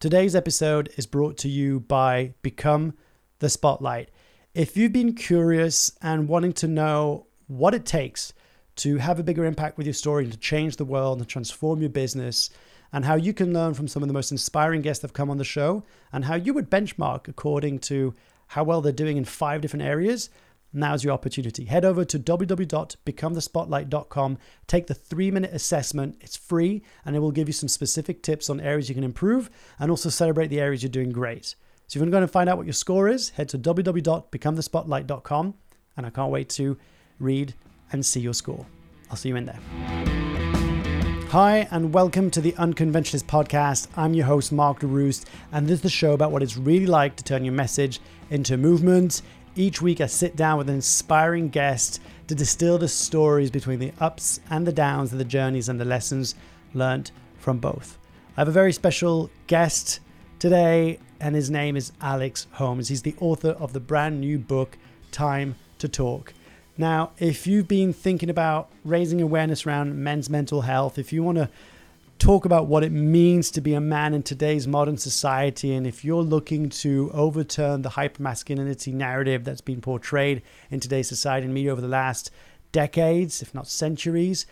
Today's episode is brought to you by Become the Spotlight. If you've been curious and wanting to know what it takes to have a bigger impact with your story and to change the world and transform your business, and how you can learn from some of the most inspiring guests that have come on the show, and how you would benchmark according to how well they're doing in five different areas, now's your opportunity. Head over to www.becomethespotlight.com, take the three minute assessment. It's free and it will give you some specific tips on areas you can improve and also celebrate the areas you're doing great. So if you want to go and find out what your score is, head to www.becomethespotlight.com and I can't wait to read and see your score. I'll see you in there. Hi, and welcome to the Unconventionalist podcast. I'm your host, Mark DeRoost, and this is the show about what it's really like to turn your message into movement. Each week, I sit down with an inspiring guest to distill the stories between the ups and the downs of the journeys and the lessons learned from both. I have a very special guest today, and his name is Alex Holmes. He's the author of the brand new book, Time to Talk. Now, if you've been thinking about raising awareness around men's mental health, if you want to talk about what it means to be a man in today's modern society, and if you're looking to overturn the hypermasculinity narrative that's been portrayed in today's society and media over the last decades, if not centuries,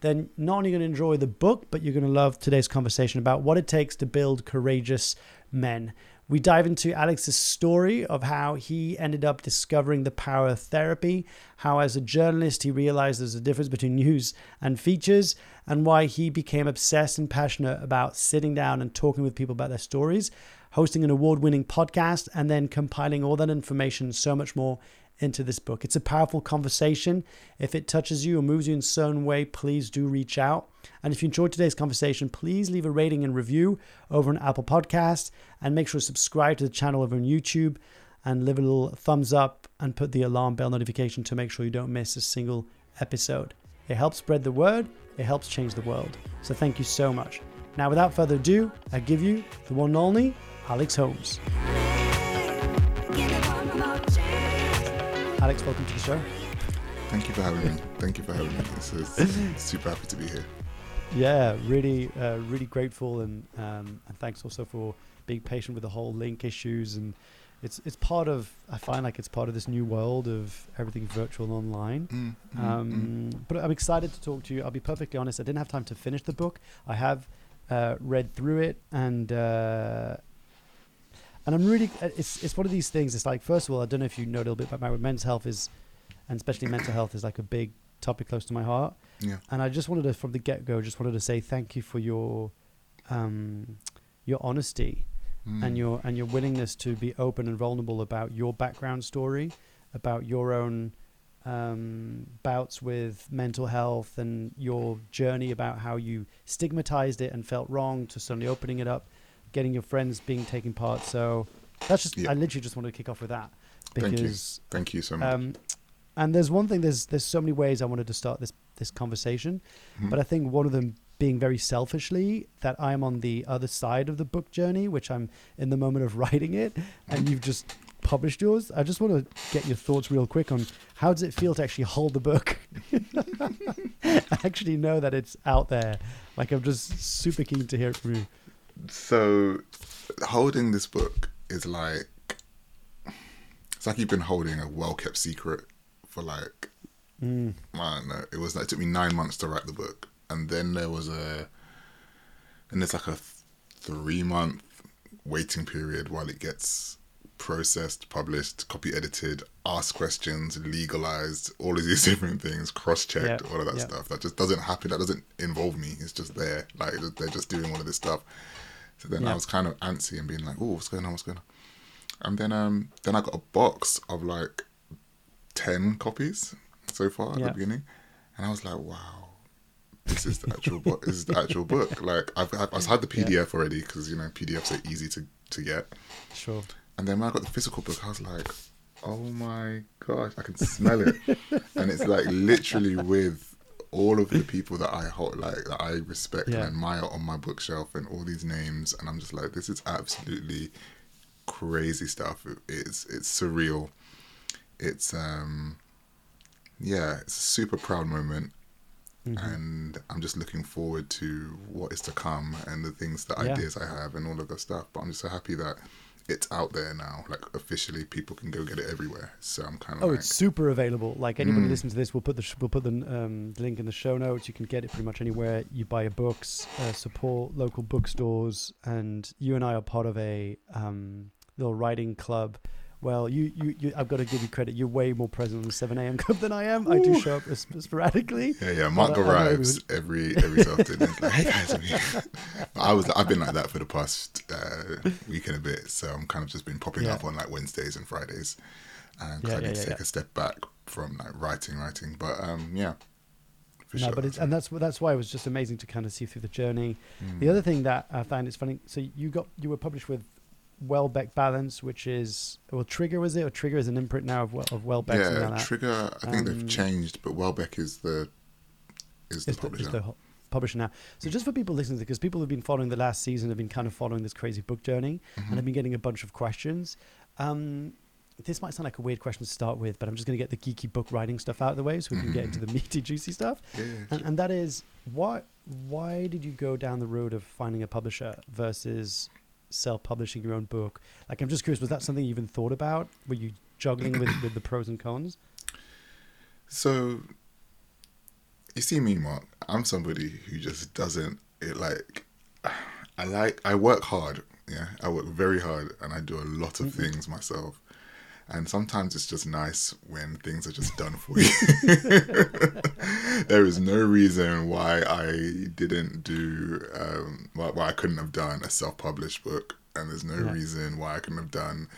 then not only going to enjoy the book, but you're going to love today's conversation about what it takes to build courageous men. We dive into Alex's story of how he ended up discovering the power of therapy, how, as a journalist, he realized there's a difference between news and features, and why he became obsessed and passionate about sitting down and talking with people about their stories, hosting an award winning podcast, and then compiling all that information, so much more into this book. It's a powerful conversation. If it touches you or moves you in a certain way, please do reach out. And if you enjoyed today's conversation, please leave a rating and review over on Apple Podcast and make sure to subscribe to the channel over on YouTube and leave a little thumbs up and put the alarm bell notification to make sure you don't miss a single episode. It helps spread the word, it helps change the world. So thank you so much. Now, without further ado, I give you the one and only Alex Holmes. Alex, welcome to the show. Thank you for having me. Thank you for having me. This is super happy to be here. Yeah, really, uh, really grateful, and um, and thanks also for being patient with the whole link issues. And it's it's part of I find like it's part of this new world of everything virtual and online. Mm, mm, Um, mm. But I'm excited to talk to you. I'll be perfectly honest. I didn't have time to finish the book. I have uh, read through it, and uh, and I'm really. uh, It's it's one of these things. It's like first of all, I don't know if you know a little bit about my men's health is, and especially mental health is like a big topic close to my heart. Yeah. And I just wanted to, from the get go, just wanted to say thank you for your, um, your honesty Mm. and your and your willingness to be open and vulnerable about your background story, about your own um, bouts with mental health and your journey about how you stigmatized it and felt wrong to suddenly opening it up, getting your friends being taking part. So that's just Yeah. I literally just wanted to kick off with that Thank you. Thank you so much. um, and there's one thing. There's there's so many ways I wanted to start this this conversation, Mhm. but I think one of them being very selfishly that I'm on the other side of the book journey, which I'm in the moment of writing it, and you've just published yours. I just want to get your thoughts real quick on how does it feel to actually hold the book, I actually know that it's out there. Like I'm just super keen to hear it from you. so, holding this book is like it's like you've been holding a well kept secret for like Mm. I don't know. It was like it took me nine months to write the book, and then there was a and there's like a th- three month waiting period while it gets processed, published, copy edited, asked questions, legalized, all of these different things, cross checked, Yeah, all of that yeah. stuff. That just doesn't happen. That doesn't involve me. It's just there. Like they're just doing all of this stuff. So then Yeah. I was kind of antsy and being like, "Oh, what's going on? What's going on?" And then um then I got a box of like ten copies so far at the beginning, and I was like, "Wow, this is the actual book. This is the actual book." Like I've I've, I've had the PDF already because you know PDFs are easy to to get, Sure. and then when I got the physical book, I was like, "Oh my gosh, I can smell it," and it's like literally with all of the people that I hold, like that I respect Yeah. and admire on my bookshelf, and all these names, and I'm just like, this is absolutely crazy stuff. It- It's it's surreal. It's um, yeah, it's a super proud moment. And I'm just looking forward to what is to come and the things, the Yeah. ideas I have, and all of the stuff. But I'm just so happy that it's out there now. Like officially, people can go get it everywhere. So I'm kind of Oh, like, it's super available. Like anybody Mm. listening to this, we'll put the sh- we'll put the um, link in the show notes. You can get it pretty much anywhere you buy your books. Uh, support local bookstores, and you and I are part of a um, little writing club. Well, you, you, you I've got to give you credit. You're way more present on the 7 a.m. club than I am. I do show up sporadically. Yeah, yeah. Mark But I- I know arrives every every so often. Like, hey guys, I'm here." I was I've been like that for the past uh, week and a bit. So I'm kind of just been popping Yeah. up on like Wednesdays and Fridays, and Yeah, I need to yeah, take yeah. a step back from like writing, writing. But um, yeah, for no, sure. but it's, and that's that's why it was just amazing to kind of see through the journey. Mm. The other thing that I found is funny. So you got you were published with Welbeck Balance, which is well Trigger was it or Trigger is an imprint now of of Welbeck. yeah, like that. Trigger. I think Um, they've changed, but Welbeck is the is the is the, publisher. is the publisher now. So just for people listening, because people who've been following the last season have been kind of following this crazy book journey, Mm-hmm. and have been getting a bunch of questions. Um, this might sound like a weird question to start with, but I'm just going to get the geeky book writing stuff out of the way so we can get into the meaty, juicy stuff. yeah, yeah. And, and that is why why did you go down the road of finding a publisher versus self-publishing your own book? Like, I'm just curious, was that something you even thought about? Were you juggling with, with the pros and cons? So, you see me, Mark. I'm somebody who just doesn't it like. I like I work hard. Yeah, I work very hard, and I do a lot of things myself. And sometimes it's just nice when things are just done for you. there is no reason why I didn't do, um, why, why I couldn't have done a self-published book, and there's no Yeah. reason why I couldn't have done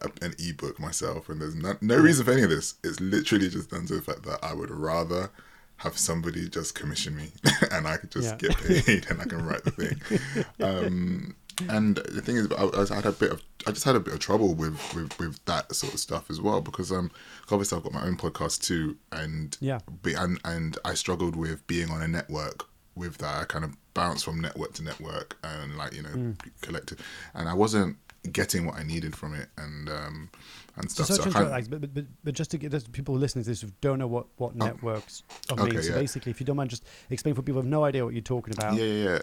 a, an ebook myself. And there's no, no reason for any of this. It's literally just down to the fact that I would rather have somebody just commission me, and I could just Yeah. get paid, and I can write the thing. Um, and the thing is, I, I had a bit of, I just had a bit of trouble with, with, with that sort of stuff as well because um, obviously I've got my own podcast too, and Yeah. be, and and I struggled with being on a network with that. I kind of bounced from network to network and like you know Mm. collective, and I wasn't getting what I needed from it and um and stuff. So, I intro, like, but, but, but, just to get those people listening to this who don't know what, what networks are Oh. okay, mean. So yeah. basically, if you don't mind, just explain for people who have no idea what you're talking about. Yeah, yeah, yeah.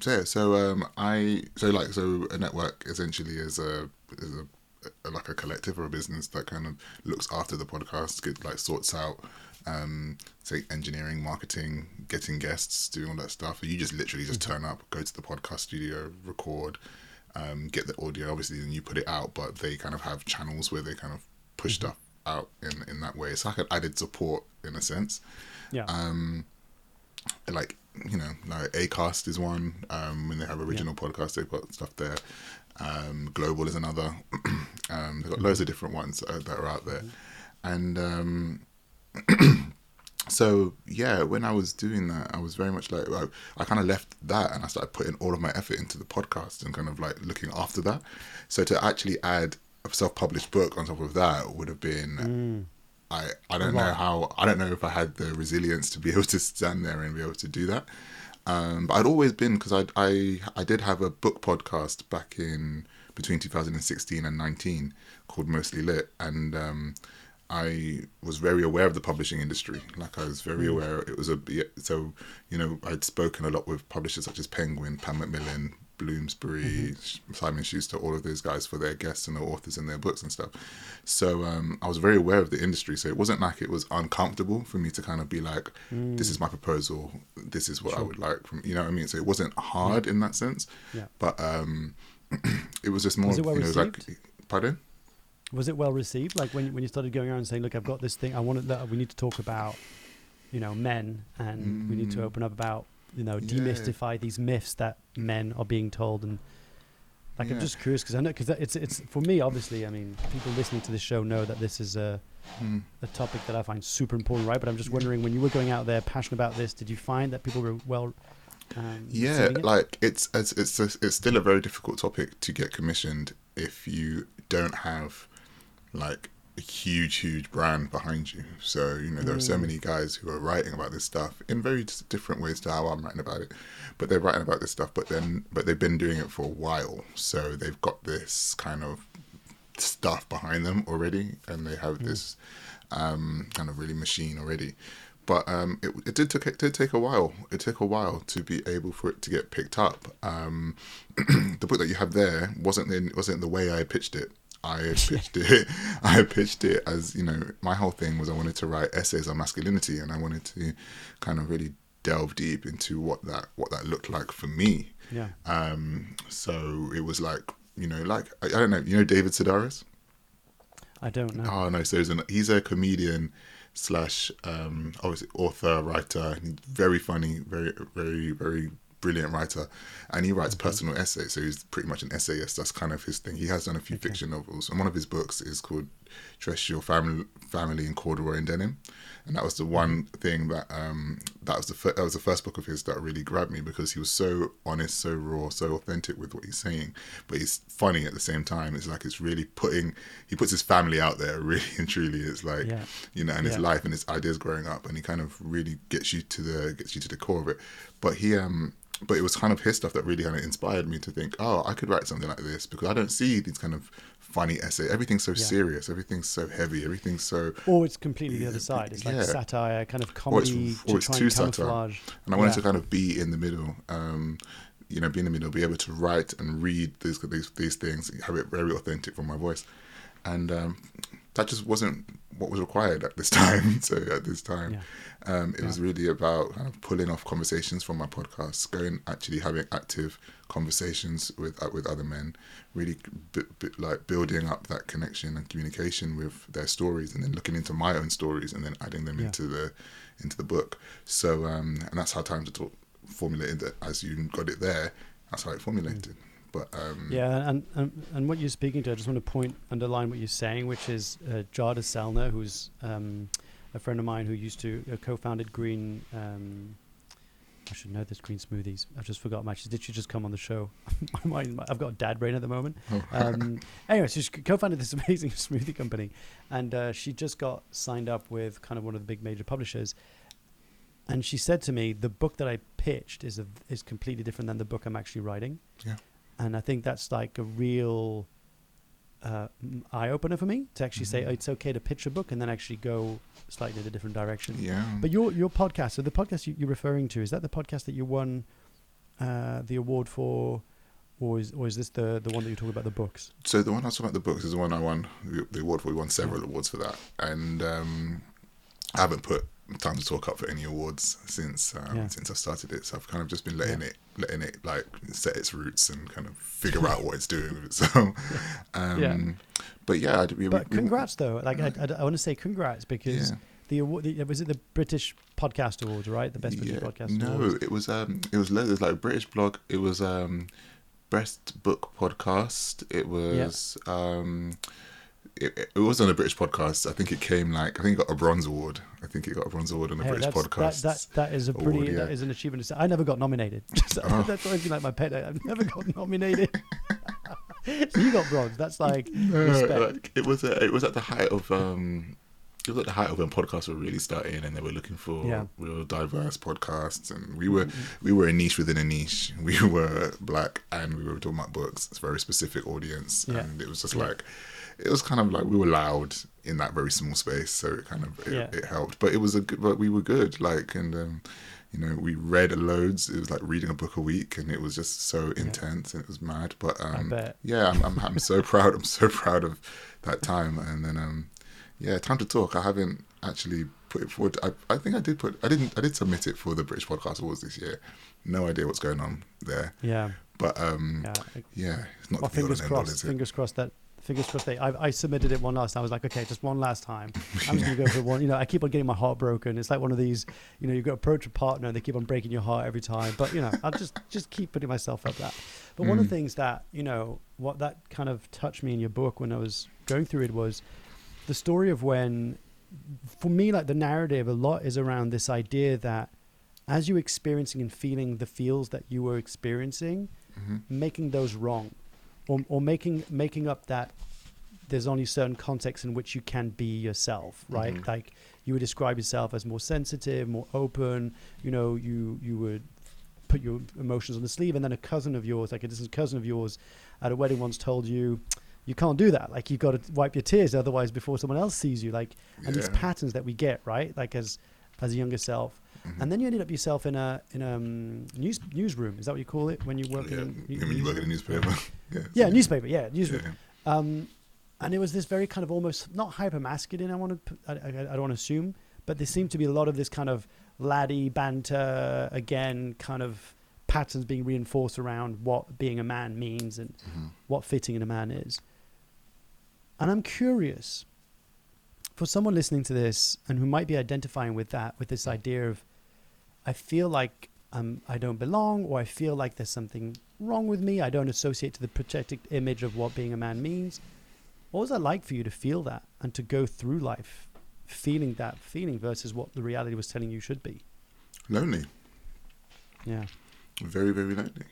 So, so um, I so like so a network essentially is a is a, a like a collective or a business that kind of looks after the podcast, get like sorts out um say engineering, marketing, getting guests, doing all that stuff. You just literally just turn up, go to the podcast studio, record, um, get the audio. Obviously, then you put it out, but they kind of have channels where they kind of push stuff out in in that way. It's like an added support in a sense Yeah. um like you know like acast is one um when they have original podcasts they've got stuff there. Um global is another. Um they've got loads of different ones uh, that are out there. And um so yeah when i was doing that i was very much like I, I kind of left that and i started putting all of my effort into the podcast and kind of like looking after that. So to actually add a self-published book on top of that would have been I, I don't know how I don't know if I had the resilience to be able to stand there and be able to do that. Um, but I'd always been because I I I did have a book podcast back in between 2016 and 19 called Mostly Lit, and um, I was very aware of the publishing industry. Like I was very aware it was a so you know I'd spoken a lot with publishers such as Penguin, Pan Macmillan, Bloomsbury, Simon Schuster, all of those guys for their guests and the authors and their books and stuff. So um, I was very aware of the industry. So it wasn't like it was uncomfortable for me to kind of be like, this is my proposal. This is what I would like from you know what I mean. So it wasn't hard in that sense. Yeah. But um, it was just more Was it well you know like received? pardon. Was it well received? Like when when you started going around and saying, "Look, I've got this thing. I want that. We need to talk about, you know, men, and we need to open up about, you know. Yeah. demystify these myths that men are being told." And like, I'm just curious because I know because it's it's for me. Obviously, I mean, people listening to this show know that this is a Mm. a topic that I find super important, right? But I'm just wondering, when you were going out there passionate about this, did you find that people were well? Um, Yeah, it? like it's it's it's a, it's still a very difficult topic to get commissioned if you don't have like a huge huge brand behind you. So you know there are so Mm. many guys who are writing about this stuff in very different ways to how I'm writing about it, but they're writing about this stuff. But then but they've been doing it for a while, so they've got this kind of stuff behind them already, and they have this um, kind of really machine already. but um, it, it did take it did take a while. It took a while to be able for it to get picked up. Um, the book that you have there wasn't in wasn't the way I pitched it. I pitched it. I pitched it as you know. My whole thing was I wanted to write essays on masculinity, and I wanted to kind of really delve deep into what that what that looked like for me. Yeah. Um, so it was like you know, like I, I don't know, you know, David Sedaris. I don't know. Oh no, so he's, an, he's a comedian slash um obviously author, writer. He's very funny, very very very brilliant writer, and he writes personal essays. So he's pretty much an essayist. That's kind of his thing. He has done a few fiction novels, and one of his books is called "Dress Your Family Family in Corduroy and Denim," and that was the one thing that um that was the fir- that was the first book of his that really grabbed me because he was so honest, so raw, so authentic with what he's saying, but he's funny at the same time. It's like it's really putting he puts his family out there really and truly. It's like Yeah. you know, and his Yeah. life and his ideas growing up, and he kind of really gets you to the gets you to the core of it. But he um, but it was kind of his stuff that really kind of inspired me to think, oh, I could write something like this because I don't see these kind of funny essay. Everything's so serious, everything's so heavy, everything's so. Or it's completely the other side. It's like satire, kind of Or it's, comedy or to it's too and satire. And I wanted Yeah. to kind of be in the middle. Um, you know, be in the middle, be able to write and read these these, these things, have it very authentic from my voice, and um, that just wasn't what was required at this time. so at this time, Yeah. um, it was really about kind of pulling off conversations from my podcast, going actually having active conversations with uh, with other men, really b- b- like building up that connection and communication with their stories, and then looking into my own stories, and then adding them Yeah. into the into the book. So um, and that's how Time to Talk formulated it. As you got it there, that's how it formulated. But um, Yeah, and, and and what you're speaking to, I just want to point underline what you're saying, which is uh, Jada Selner, who's um, a friend of mine who used to uh, co-founded Green. Um, I should know this Green Smoothies. I just forgot. Actually, did she just come on the show? I've got a dad brain at the moment. Um, anyway, so she co-founded this amazing smoothie company, and uh, she just got signed up with kind of one of the big major publishers. And she said to me, the book that I pitched is a, is completely different than the book I'm actually writing. Yeah. And I think that's like a real uh, eye opener for me to actually say Mhm. oh, it's okay to pitch a book and then actually go slightly in a different direction. yeah. But your your podcast, so the podcast you, you're referring to, is that the podcast that you won uh, the award for, or is or is this the the one that you're talking about the books? So the one I was talking about the books is the one I won the, award for. We won several awards for that, and um, I haven't put time to talk up for any awards since um, Yeah. since I started it. So I've kind of just been letting it letting it like set its roots and kind of figure out what it's doing with um, Yeah. but yeah, I- we, But we- congrats though, like I, I, want to say congrats because Yeah. the award the, was it the British Podcast Awards, right? The best British podcast no, awards. it was um, it was it was like British blog. It was um, best book podcast. It was um, it, it was on a British podcast. I think it came like I think it got a bronze award. I think it got a bronze award on a Hey, British podcast. That, that, that is a pretty award, yeah. that is an achievement. I never got nominated. So Oh. That's always been like my pet. I've never got nominated. so you got bronze. That's like No, respect. like, it was a, it was at the height of um it was at the height of when podcasts were really starting and they were looking for Yeah. real diverse podcasts and we were we were a niche within a niche we were black and we were talking about books it's a very specific audience Yeah. and it was just Yeah. like it was kind of like we were loud in that very small space so it kind of it, Yeah. it helped but it was a good but we were good like and um you know we read loads it was like reading a book a week and it was just so intense and it was mad but um yeah I'm, I'm i'm so proud i'm so proud of that time and then um yeah time to talk i haven't actually put it forward i, I think i did put i didn't i did submit it for the british podcast awards this year no idea what's going on there Yeah, but um yeah. yeah it's not Well, the fingers end crossed. Fingers crossed that. Fingers crossed. They, I, I submitted it one last. time. I was like, okay, just one last time. I'm just gonna go for one. You know, I keep on getting my heart broken. It's like one of these. You know, you go approach a partner and they keep on breaking your heart every time. But you know, I'll just just keep putting myself up that. But one of Mm. the things that you know, what that kind of touched me in your book when I was going through it was the story of when, for me, like the narrative a lot is around this idea that as you're experiencing and feeling the feels that you were experiencing, Mhm. making those wrong, or or making making up that there's only certain contexts in which you can be yourself, right? Mhm. Like you would describe yourself as more sensitive, more open. You know, you you would put your emotions on the sleeve, and then a cousin of yours, like a distant cousin of yours, at a wedding once told you. You can't do that. Like you've got to wipe your tears, otherwise, before someone else sees you. Like, and these patterns that we get, right? Like as as a younger self, Mm-hmm. and then you ended up yourself in a in a um, news newsroom. Is that what you call it when you work Yeah, in? I mean, you work in a newspaper. yeah, Yeah, newspaper. Yeah, newsroom. yeah. Um, and it was this very kind of almost not hyper masculine. I want to. I, I, I don't want to assume, but there seemed to be a lot of this kind of laddie banter again, kind of patterns being reinforced around what being a man means and Mhm. what fitting in a man is. And I'm curious for someone listening to this and who might be identifying with that, with this idea of, I feel like um, I don't belong, or I feel like there's something wrong with me. I don't associate to the projected image of what being a man means. What was that like for you to feel that and to go through life feeling that feeling versus what the reality was telling you should be? Lonely. Yeah. Very, very lonely.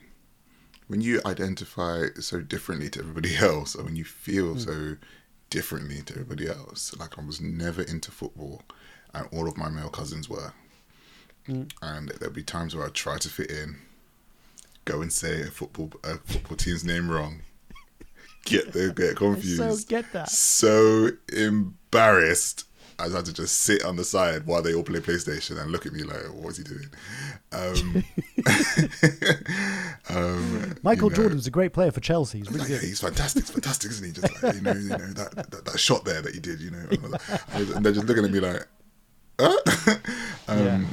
When you identify so differently to everybody else, or when you feel Mm. so differently to everybody else, like I was never into football, and all of my male cousins were. Mm. And there'll be times where I'd try to fit in, go and say a football a football team's name wrong, get the get I confused, so get that. so embarrassed. I had to just sit on the side while they all play PlayStation and look at me like, "What's he doing?" Um, um, Michael you know, Jordan's a great player for Chelsea. He's really like, yeah, he's fantastic. He's fantastic, isn't he? Just like you know, you know that, that that shot there that he did. You know, and they're just looking at me like, uh? um, Yeah.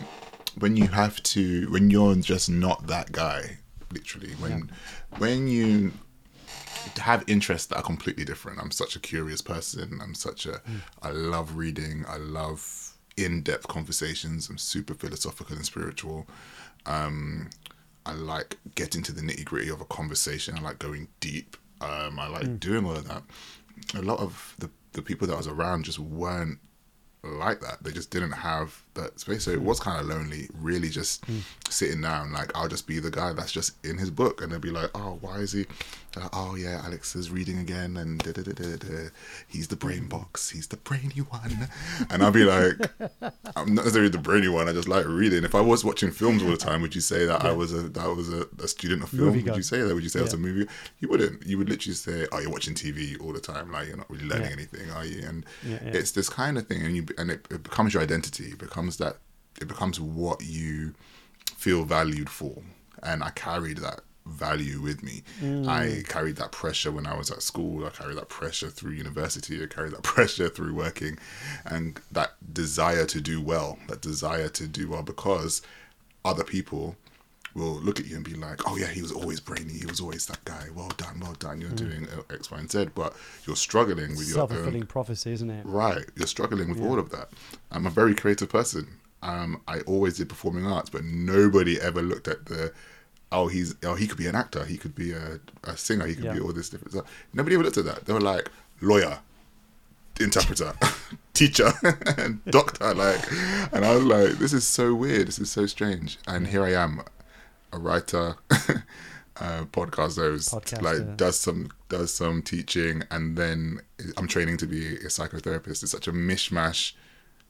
When you have to, when you're just not that guy, literally, when when you have interests that are completely different. I'm such a curious person. I'm such a. I love reading. I love in-depth conversations. I'm super philosophical and spiritual. Um, I like getting to the nitty gritty of a conversation. I like going deep. Um, I like doing all of that. A lot of the the people that I was around just weren't like that. They just didn't have that space. So it was kind of lonely, really just hmm. sitting down. Like, I'll just be the guy that's just in his book. And they'll be like, oh, why is he? Like, oh, yeah, Alex is reading again. And da, da, da, da, da. he's the brain box. He's the brainy one. And I'll be like, I'm not necessarily the brainy one. I just like reading. If I was watching films all the time, would you say that I was a that was a, a student of film? Movie Would guy. you say that? Would you say I was a movie? You wouldn't. You would literally say, oh, you're watching TV all the time. Like, you're not really learning Yeah. anything, are you? And Yeah, yeah. it's this kind of thing and you and it, it becomes your identity it becomes that it becomes what you feel valued for. And i carried that value with me. Mm. I carried that pressure when i was at school. I carried that pressure through university. I carried that pressure through working. And that desire to do well that desire to do well because other people will look at you and be like, "Oh yeah, he was always brainy. He was always that guy. Well done, well done. You're doing uh, X, Y, and Z." But you're struggling with your Self own fulfilling prophecy, isn't it? Right, you're struggling with all of that. I'm a very creative person. Um, I always did performing arts, but nobody ever looked at the oh he's oh he could be an actor, he could be a, a singer, he could Yeah. be all this different stuff. Nobody ever looked at that. They were like lawyer, interpreter, teacher, and doctor. Like, and I was like, this is so weird. This is so strange. And here I am, a writer. Uh, podcast host Podcaster. like does some does some teaching and then I'm training to be a psychotherapist. It's such a mishmash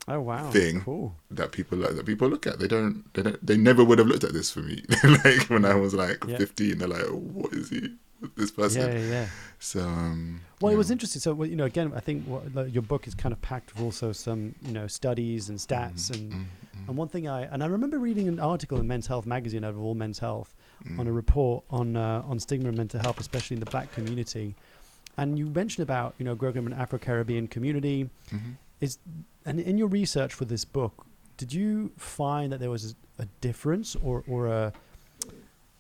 Oh wow. thing Cool. that people that people look at. They don't they don't they never would have looked at this for me. like when I was like Yeah. 15, they're like, oh, what is he? This person. Yeah, yeah, yeah. So um, Well, it was interesting. So, well, you know, again, I think what, like, your book is kind of packed with also some, you know, studies and stats. Mm-hmm. And and one thing I and I remember reading an article in Men's Health magazine out of all Men's Health Mm. on a report on uh, on stigma and mental health, especially in the Black community. And you mentioned about you know growing up in an Afro Caribbean community. Mhm. Is and in your research for this book, did you find that there was a difference or or a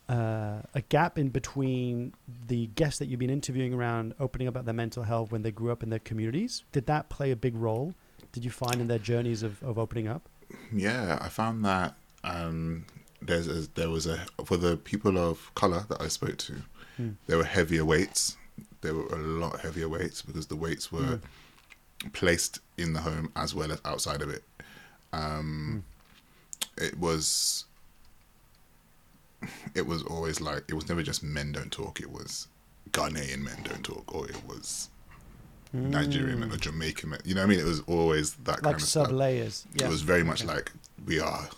uh, a gap in between the guests that you've been interviewing around opening up about their mental health when they grew up in their communities? Did that play a big role? Did you find in their journeys of, of opening up? Yeah, I found that um, there's a, there was a for the people of color that I spoke to, Hmm. there were heavier weights. There were a lot heavier weights because the weights were placed in the home as well as outside of it. Um, It was. It was always like it was never just men don't talk. It was Ghanaian men don't talk, or it was Nigerian men or Jamaican. You know what I mean? It was always that kind of sub layers. Yeah. it was very much like we are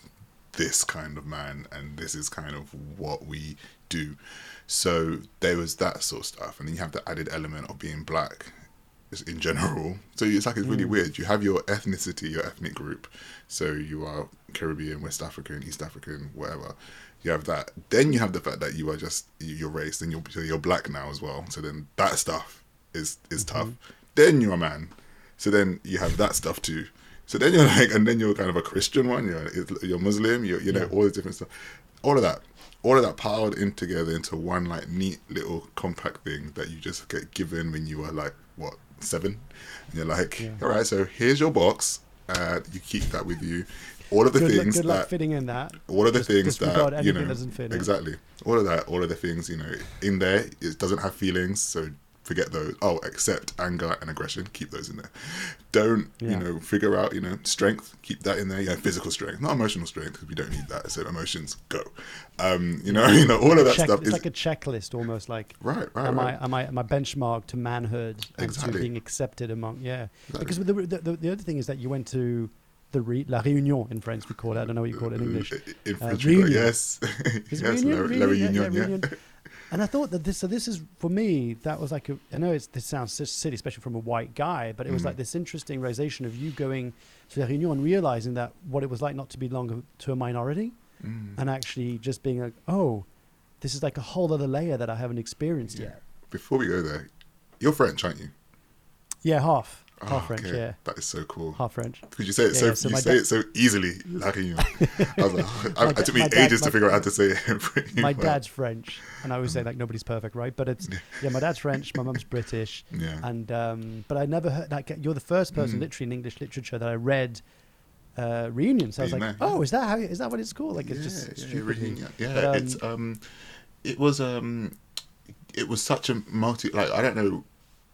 this kind of man and this is kind of what we do so there was that sort of stuff and then you have the added element of being black in general. So it's like it's really Mm. weird. You have your ethnicity, your ethnic group. So you are Caribbean, West African, East African, whatever. You have that. Then you have the fact that you are just your race. and you're you're black now as well. So then that stuff is is Mm-hmm. tough. Then you're a man. So then you have that stuff too. So then you're like, and then you're kind of a Christian one. You're you're Muslim. You're you know Yeah. all the different stuff. All of that, all of that piled in together into one like neat little compact thing that you just get given when you are like what seven, and you're like, Yeah. all right, so here's your box. Uh, you keep that with you. All of the Good, luck, things good luck that fitting in that. all of the Just things that you know doesn't fit in. exactly all of that all of the things you know in there it doesn't have feelings so forget those. Oh accept anger and aggression. Keep those in there. Don't you know figure out you know strength. Keep that in there. Yeah physical strength. Not emotional strength because we don't need that. So emotions go. Um you know you know all of that Check- stuff it's is like a checklist almost like right right am right. I am I am I benchmarked to manhood and Exactly. to being accepted among yeah. Exactly. because the, the, the, the other thing is that you went to the re, la réunion in French we call it. I don't know what you call it in English. in Uh, French reunion. yes. Yes la, Reunion? la Yeah, yeah, yeah. And I thought that this so this is for me that was like a, I know it's, this sounds silly especially from a white guy but it was Mhm. like this interesting realization of you going to la réunion and realizing that what it was like not to belong to a minority Mm. and actually just being like oh this is like a whole other layer that I haven't experienced Yeah. yet before we go there you're French aren't you yeah half Oh, half French okay. yeah that is so cool half French Because you say it Yeah, so yeah, so you say dad- it so easily, like you. I was like, I, it took me dad- ages to figure out how to say it. my well. dad's French, and I always say like nobody's perfect, right? But it's yeah, my dad's French, my mum's British, Yeah. and um, but I never heard like you're the first person Mm. literally in English literature that I read uh, reunion. So I was like, oh, is that how is that what it's called? Like it's just yeah, stupid. reunion. Yeah, But, um, it's um, it was um, it was such a multi. Like I don't know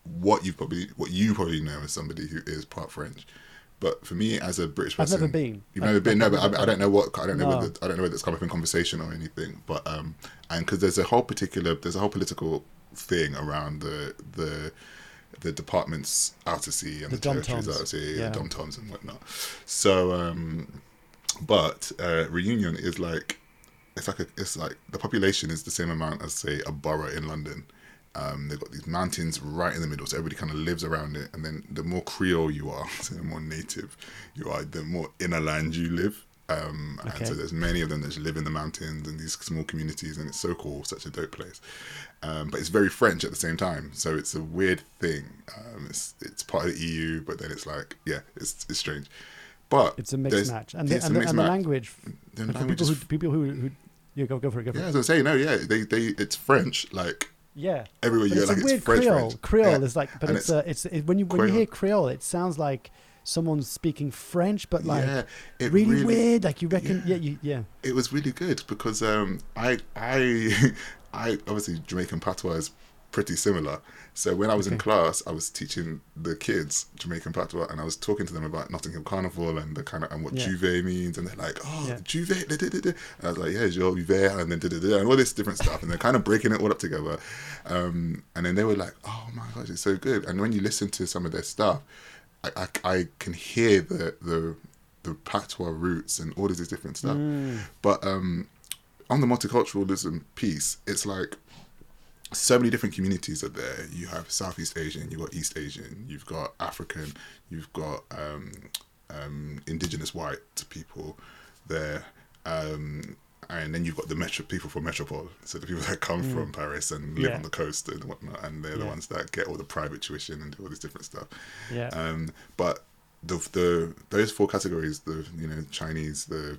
what you've probably what you probably know as somebody who is part French, but for me as a British person, I've never been. You've I've- never been, no, but I, I don't know what I don't know No. whether I don't know whether it's come up in conversation or anything. But um, and because there's a whole particular there's a whole political thing around the the the departments out to sea and The the, territories out to sea, Yeah. the dom toms and whatnot. So, um, but uh, reunion is like it's like a, it's like the population is the same amount as say a borough in London. Um, they've got these mountains right in the middle, so everybody kind of lives around it. And then the more Creole you are, so the more native you are, the more inner land you live. Um, And Okay. so there's many of them that just live in the mountains and these small communities, and it's so cool, such a dope place. Um, but it's very French at the same time, so it's a weird thing. Um, it's it's part of the EU, but then it's like yeah, it's it's strange. But It's a mixed match, and the, and, the, and the match. language. The and language people who people who, who yeah, go go for it. Go for yeah, it. as I saying, no, yeah, they they it's French like Yeah. everywhere you go, it's like a weird it's French Creole. French. Creole Yeah. is like, but And it's uh, it's it, when you when you hear Creole, it sounds like someone's speaking French, but like yeah, it really, weird. Like you reckon, Yeah. yeah, you, yeah. it was really good because um, I I I obviously Jamaican patois is pretty similar. So when I was in class, I was teaching the kids Jamaican patois, and I was talking to them about Notting Hill Carnival and the kind of and what Yeah. juve means, and they're like, "Oh, Yeah. juve," da, da, da, and I was like, "Yeah, juve," and then da, da, da, and all this different stuff, and they're kind of breaking it all up together. Um, and then they were like, "Oh my gosh, it's so good!" And when you listen to some of their stuff, I, I, I can hear the the the patois roots and all of these different stuff. Mm. But um, on the multiculturalism piece, it's like so many different communities are there. You have Southeast Asian, you've got East Asian, you've got African, you've got um, um, indigenous white people there. Um, and then you've got the metro people from Metropole, so the people that come from Paris and live Yeah. on the coast and whatnot, and they're the ones that get all the private tuition and do all this different stuff. Yeah. Um, but the the those four categories, the you know Chinese, the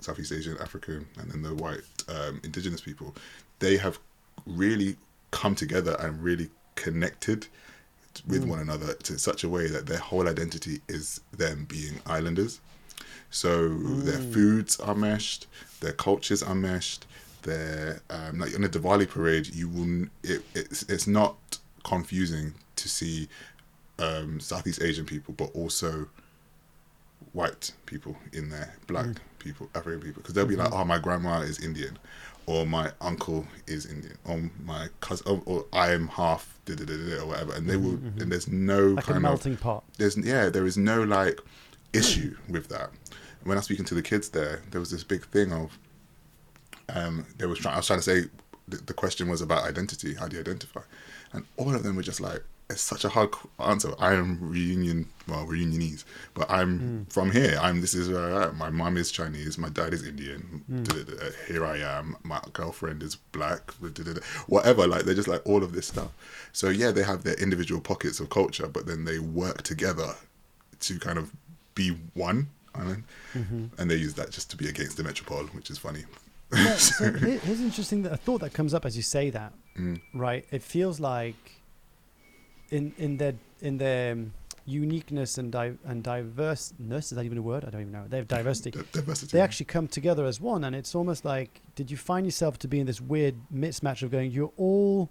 Southeast Asian, African, and then the white um, indigenous people, they have really come together and really connected with one another to such a way that their whole identity is them being islanders. So their foods are meshed, their cultures are meshed. Their um, like on the Diwali parade, you will it, it's it's not confusing to see um, Southeast Asian people, but also white people in there, black people, African people, because they'll be like, "Oh, my grandma is Indian, or my uncle is Indian, or my cousin, or, or I am half da da da da or whatever," and they will, and there's no like a kind of melting pot. there's yeah there is no like issue with that. When i was speaking to the kids there there was this big thing of um they was trying i was trying to say the, the question was about identity how do you identify? And all of them were just like it's such a hard answer. I am reunion, well, reunionese, but I'm mm. from here. I'm this is where I am. My mom is Chinese, my dad is Indian. Mm. da-da-da, Here I am. My girlfriend is black. Whatever, like they're just like all of this stuff. So yeah, they have their individual pockets of culture, but then they work together to kind of be one. I mean, mm-hmm. and they use that just to be against the metropole, which is funny. Yeah, so here's interesting that a thought that comes up as you say that. Mm. Right, it feels like in in their in their um, uniqueness and di- and diverseness is that even a word? I don't even know. They have diversity. Di- diversity. they actually come together as one, and it's almost like did you find yourself to be in this weird mismatch of going you're all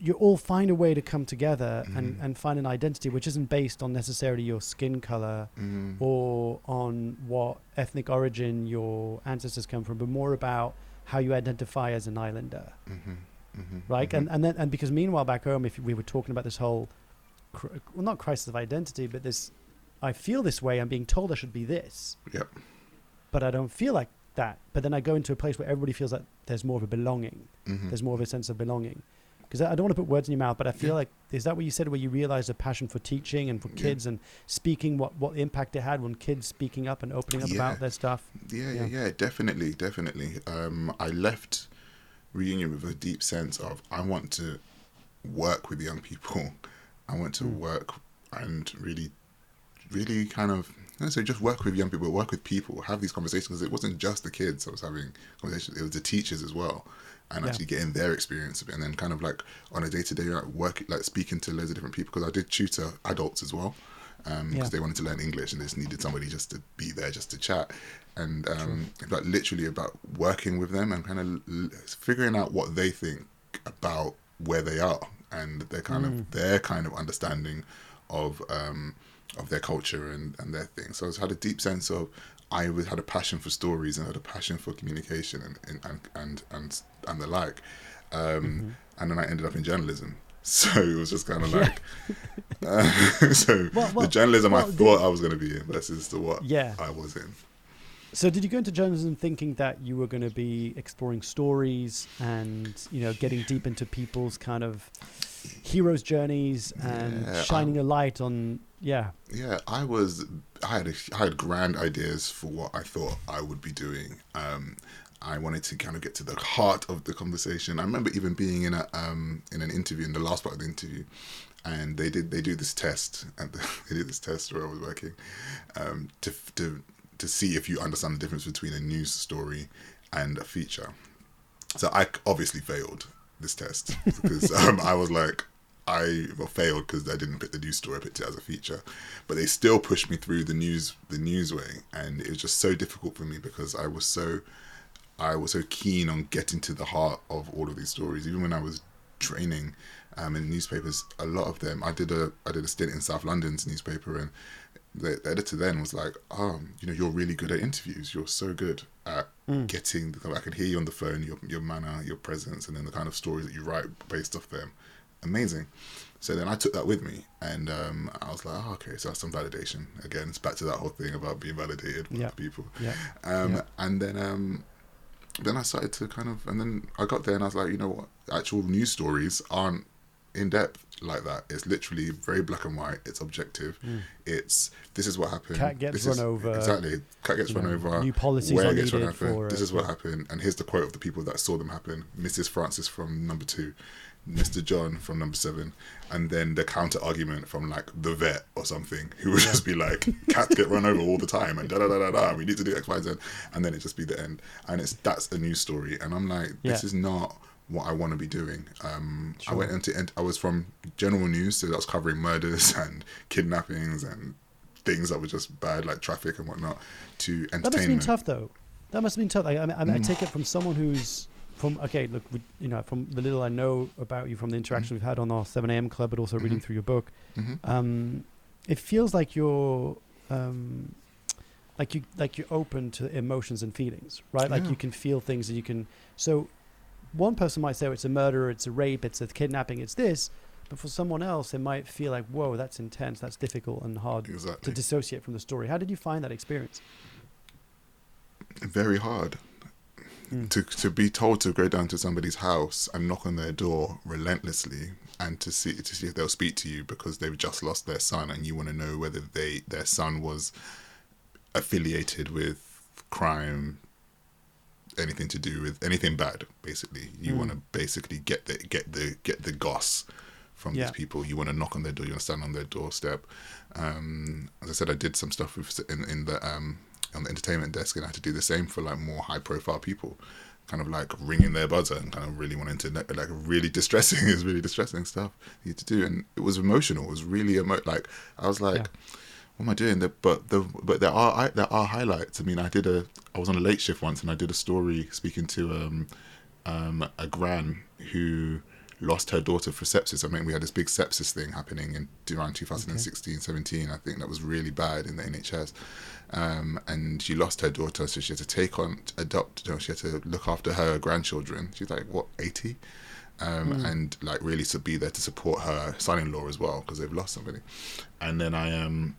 you all find a way to come together and, Mhm. and find an identity which isn't based on necessarily your skin color Mm. or on what ethnic origin your ancestors come from, but more about how you identify as an islander, Mhm, mhm, right? mhm. And and then and because meanwhile back home, if we were talking about this whole, cr- well, not crisis of identity, but this, I feel this way. I'm being told I should be this, Yep. but I don't feel like that. But then I go into a place where everybody feels like there's more of a belonging. Mhm. There's more of a sense of belonging. Because I I don't want to put words in your mouth, but I feel Yeah. like is that what you said, where you realized a passion for teaching and for Yeah. kids and speaking, what what impact it had when kids speaking up and opening up Yeah. about their stuff. Yeah, Yeah. yeah, yeah, definitely, definitely. Um, I left reunion with a deep sense of I want to work with young people. I want to Mm. work and really, really kind of I so just work with young people, work with people, have these conversations. 'cause It wasn't just the kids I was having conversations; it was the teachers as well, and Yeah. actually getting their experience of it, and then kind of like on a day to day, work, like speaking to loads of different people. Because I did tutor adults as well, because Yeah. they wanted to learn English and they just needed somebody just to be there, just to chat, and um, like literally about working with them and kind of l- figuring out what they think about where they are and their kind Mm. of their kind of understanding of um, of their culture and, and their thing. So I had a deep sense of I was, had a passion for stories and had a passion for communication and and and and and, and the like. Um, Mm-hmm. And then I ended up in journalism. So it was just kind of like, uh, so the journalism I the- thought I was going to be in versus the what Yeah. I was in. So did you go into journalism thinking that you were going to be exploring stories and you know getting deep into people's kind of heroes' journeys and Yeah, shining a light on yeah Yeah, I was. I had a, I had grand ideas for what I thought I would be doing. Um, I wanted to kind of get to the heart of the conversation. I remember even being in a um, in an interview in the last part of the interview, and they did they do this test and they did this test where I was working um, to to to see if you understand the difference between a news story and a feature. So I obviously failed this test because um, I was like, I well, failed because I didn't pick the news story. I picked it as a feature, but they still pushed me through the news the news way, and it was just so difficult for me because I was so I was so keen on getting to the heart of all of these stories. Even when I was training um, in newspapers, a lot of them I did a I did a stint in South London's newspaper, and the, the editor then was like, "Oh, you know, you're really good at interviews. You're so good at getting. The, I can hear you on the phone. Your your manner, your presence, and then the kind of stories that you write based off them. Amazing." So then I took that with me, and um, I was like, oh, "Okay, so that's some validation. Again, it's back to that whole thing about being validated by Yeah. people." yeah Um, Yeah. And then um, then I started to kind of, and then I got there and I was like, you know what? Actual news stories aren't in depth like that. It's literally very black and white. It's objective. Hmm. It's this is what happened. Cat gets this run is, over. Exactly. Cat gets run know, over. new policies where are it gets run over. for This is what happened. And here's the quote of the people that saw them happen. Mrs. Francis from number two. Mr. John from number seven, and then the counter argument from like the vet or something, who would just be like, "Cats get run over all the time," and da da da da da. We need to do X, Y, Z, and then it just be the end. And it's that's a news story, and I'm like, this Yeah. is not what I want to be doing. Um, I went into I was from general news, so that was covering murders and kidnappings and things that were just bad, like traffic and whatnot, to entertainment. that must have been tough though that must have been tough I, I, mean, I take it from someone who's from okay look we, you know from the little I know about you from the interaction we've had on our 7am club but also reading Mhm. through your book Mhm. um, it feels like you're um, like you like you're open to emotions and feelings right like Yeah. you can feel things and you can so one person might say oh, it's a murder it's a rape it's a kidnapping it's this but for someone else it might feel like whoa that's intense that's difficult and hard to dissociate from the story how did you find that experience Very hard. To to be told to go down to somebody's house and knock on their door relentlessly and to see to see if they'll speak to you because they've just lost their son and you want to know whether they their son was affiliated with crime anything to do with anything bad basically you Mm. want to basically get the get the get the goss from Yeah. these people you want to knock on their door you want to stand on their doorstep um as i said i did some stuff with in, in the um on the entertainment desk and i had to do the same for like more high profile people kind of like ringing their buzzer and kind of really wanting to like like really distressing is really distressing stuff you to do and it was emotional it was really emo- like i was like Yeah. what am I doing? The, but the but there are I, there are highlights. I mean, I did a I was on a late shift once, and I did a story speaking to um um a gran who lost her daughter for sepsis. I mean, we had this big sepsis thing happening in around 2016, 17. I think that was really bad in the NHS. Um, and she lost her daughter, so she had to take on adopt. You know, she had to look after her grandchildren. She's like what 80 um, and like really to be there to support her son-in-law as well because they've lost somebody. And then I um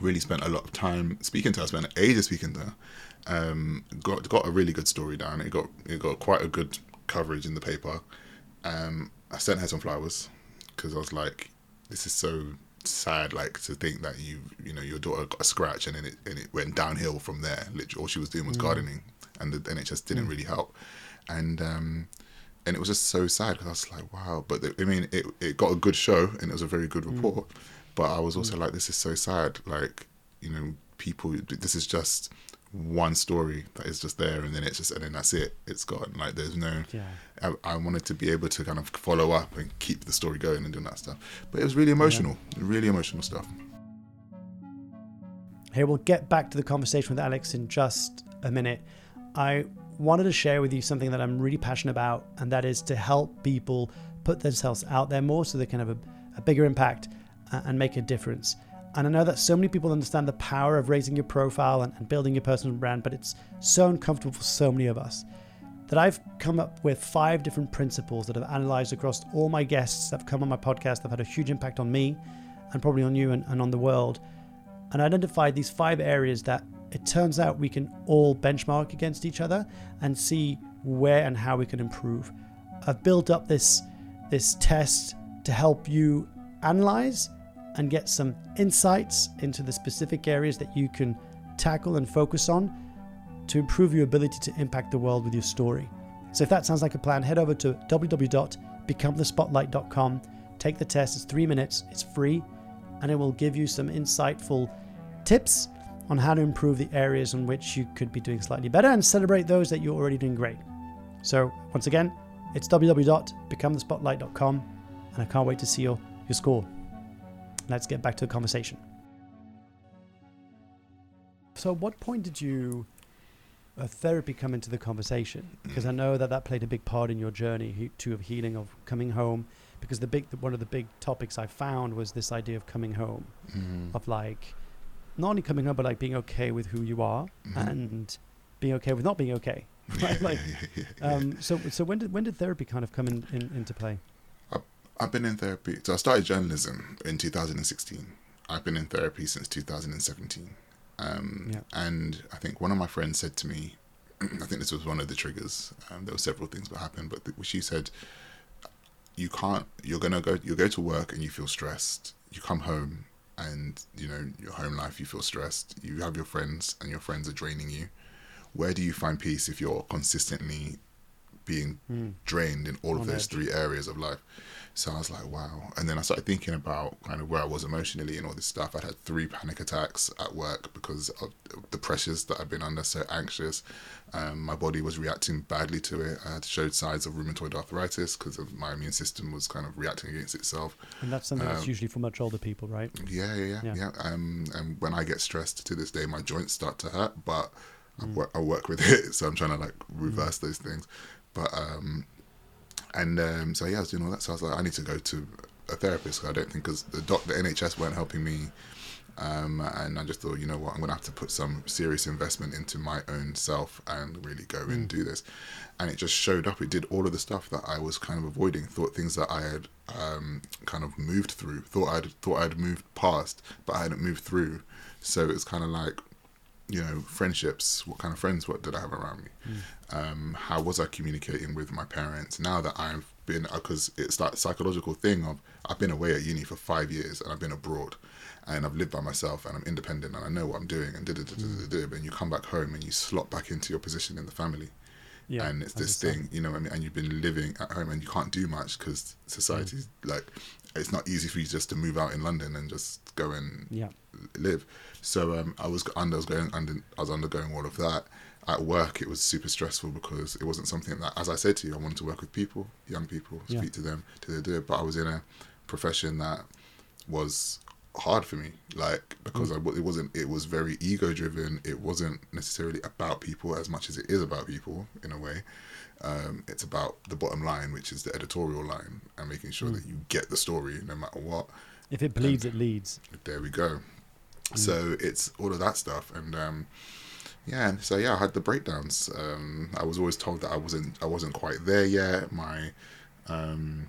really spent a lot of time speaking to her. Spent ages speaking to her. Um, got got a really good story down. It got it got quite a good coverage in the paper. Um, I sent her some flowers because I was like, this is so sad. Like to think that you you know your daughter got a scratch and then it and it went downhill from there. Literally, all she was doing was mm. gardening, and the NHS didn't mm. really help. And um, and it was just so sad because I was like, wow. But the, I mean, it it got a good show and it was a very good mm. report. But I was also like, this is so sad. Like, you know, people. This is just one story that is just there, and then it's just, and then that's it. It's gone. Like, there's no. Yeah. I, I wanted to be able to kind of follow up and keep the story going and doing that stuff. But it was really emotional. Really emotional stuff. Hey, we'll get back to the conversation with Alex in just a minute. I wanted to share with you something that I'm really passionate about, and that is to help people put themselves out there more so they can have a, a bigger impact uh, and make a difference. And I know that so many people understand the power of raising your profile and, and building your personal brand, but it's so uncomfortable for so many of us that I've come up with five different principles that I've analyzed across all my guests that have come on my podcast that have had a huge impact on me and probably on you and, and on the world. And I identified these five areas that it turns out we can all benchmark against each other and see where and how we can improve. I've built up this this test to help you analyze and get some insights into the specific areas that you can tackle and focus on to improve your ability to impact the world with your story. So if that sounds like a plan, head over to www.becomethespotlight.com. Take the test, it's three minutes, it's free, and it will give you some insightful tips on how to improve the areas in which you could be doing slightly better and celebrate those that you're already doing great. So once again, it's www.becomethespotlight.com, and I can't wait to see your, your score. Let's get back to the conversation. So, at what point did you uh, therapy come into the conversation? Because I know that that played a big part in your journey he- to of healing, of coming home. Because the big, one of the big topics I found was this idea of coming home, Mm. of like not only coming home, but like being okay with who you are Mhm. and being okay with not being okay. Right? like, um, so, so when did when did therapy kind of come in, in into play? I've been in therapy. So I started journalism in 2016. I've been in therapy since 2017. Um, Yeah. And I think one of my friends said to me, I think this was one of the triggers. Um, there were several things that happened, but th- she said, "You can't. You're gonna go. You go to work and you feel stressed. You come home and you know your home life. You feel stressed. You have your friends and your friends are draining you. Where do you find peace if you're consistently being Mm. drained in all of On those edge. three areas of life. So I was like, wow. And then I started thinking about kind of where I was emotionally and all this stuff. I'd had three panic attacks at work because of the pressures that I've been under, so anxious. Um, my body was reacting badly to it. I had showed signs of rheumatoid arthritis because of my immune system was kind of reacting against itself. And that's something that's Um, usually for much older people, right? Yeah, yeah, yeah, Yeah. Um, and when I get stressed to this day, my joints start to hurt, but I, Mm. work, I work with it, so I'm trying to like reverse those things. But um, and um, so yeah, I was doing all that. So I was like, I need to go to a therapist. I don't think because the doc, the NHS weren't helping me. Um, and I just thought, you know what, I'm gonna have to put some serious investment into my own self and really go and do this. And it just showed up. It did all of the stuff that I was kind of avoiding. Thought things that I had um, kind of moved through. Thought I'd thought I'd moved past, but I hadn't moved through. So it's kind of like you know, friendships. What kind of friends? What did I have around me? Hmm. Um, how was I communicating with my parents? Now that I've been, uh, because it's that psychological thing of I've been away at uni for five years and I've been abroad, and I've lived by myself and I'm independent and I know what I'm doing and da da da da da. But you come back home and you slot back into your position in the family Yeah, and it's this thing, you know, what I mean, and you've been living at home and you can't do much because society's like, it's not easy for you just to move out in London and just go and Yeah. live. So um, I was under, I was going under, I was undergoing all of that. At work, it was super stressful because it wasn't something that, as I said to you, I wanted to work with people, young people, Yeah. speak to them, to do it. But I was in a profession that was hard for me, like because Mm. I it wasn't. It was very ego driven. It wasn't necessarily about people as much as it is about people in a way. Um, it's about the bottom line, which is the editorial line, and making sure Mm. that you get the story no matter what If it bleeds, it leads. there we go. So it's all of that stuff, and um, yeah, so yeah, I had the breakdowns. Um, I was always told that I wasn't, I wasn't quite there yet. My um,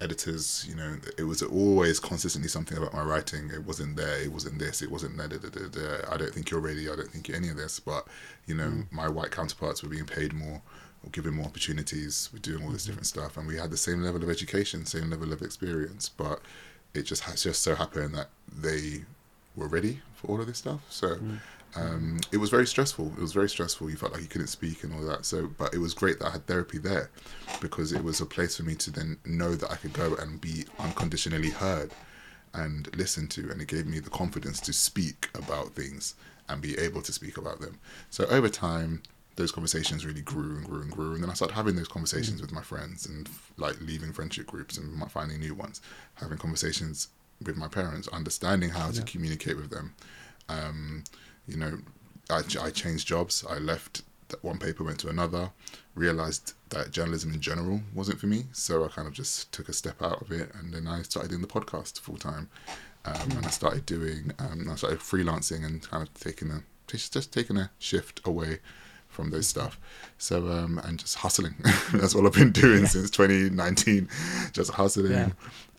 editors, you know, it was always consistently something about my writing. It wasn't there. It wasn't this. It wasn't that. da, da, da, da. I don't think you're ready. I don't think you're any of this. But you know, mm. my white counterparts were being paid more, or given more opportunities. We're doing all this mm-hmm. different stuff, and we had the same level of education, same level of experience. But it just has just so happened that they were ready for all of this stuff. So mm. Um, it was very stressful. It was very stressful. You felt like you couldn't speak and all that. So, but it was great that I had therapy there because it was a place for me to then know that I could go and be unconditionally heard and listened to, and it gave me the confidence to speak about things and be able to speak about them. So over time, those conversations really grew and grew and grew, and then I started having those conversations with my friends and like leaving friendship groups and finding new ones, having conversations with my parents, understanding how to communicate with them. Um, you know, I, I changed jobs. I left that one paper, went to another, realized that journalism in general wasn't for me. So I kind of just took a step out of it. And then I started doing the podcast full time. Um, and I started doing, um, I started freelancing and kind of taking a, just, just taking a shift away from those stuff. So, um, and just hustling. That's what I've been doing since 2019, just hustling. Yeah.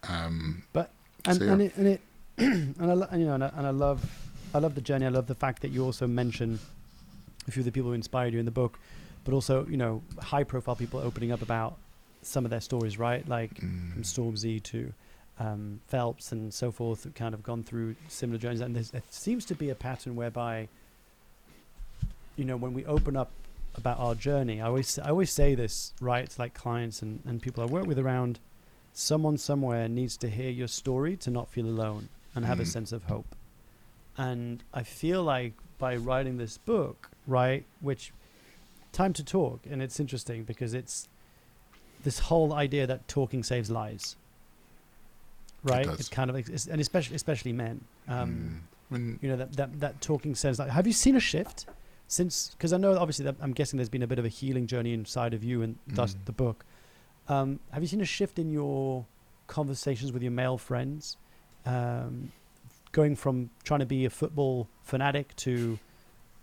Um, But and So, yeah. and it and it and I lo- and, you know and I, and I love I love the journey. I love the fact that you also mention a few of the people who inspired you in the book, but also you know high profile people opening up about some of their stories, right? Like mm, from Stormzy to um, Phelps and so forth, who kind of gone through similar journeys. And there seems to be a pattern whereby, you know, when we open up about our journey, I always I always say this, right? To like clients and, and people I work with around, someone somewhere needs to hear your story to not feel alone and have a Mhm. sense of hope. And I feel like by writing this book, right, which time to talk, and it's interesting because it's this whole idea that talking saves lives. Right, does. it's kind of it's, and especially especially men. Um, mm, when, You know that that that talking says like, have you seen a shift since? Because I know obviously that I'm guessing there's been a bit of a healing journey inside of you and thus Mm. the book. Um, have you seen a shift in your conversations with your male friends, um, going from trying to be a football fanatic to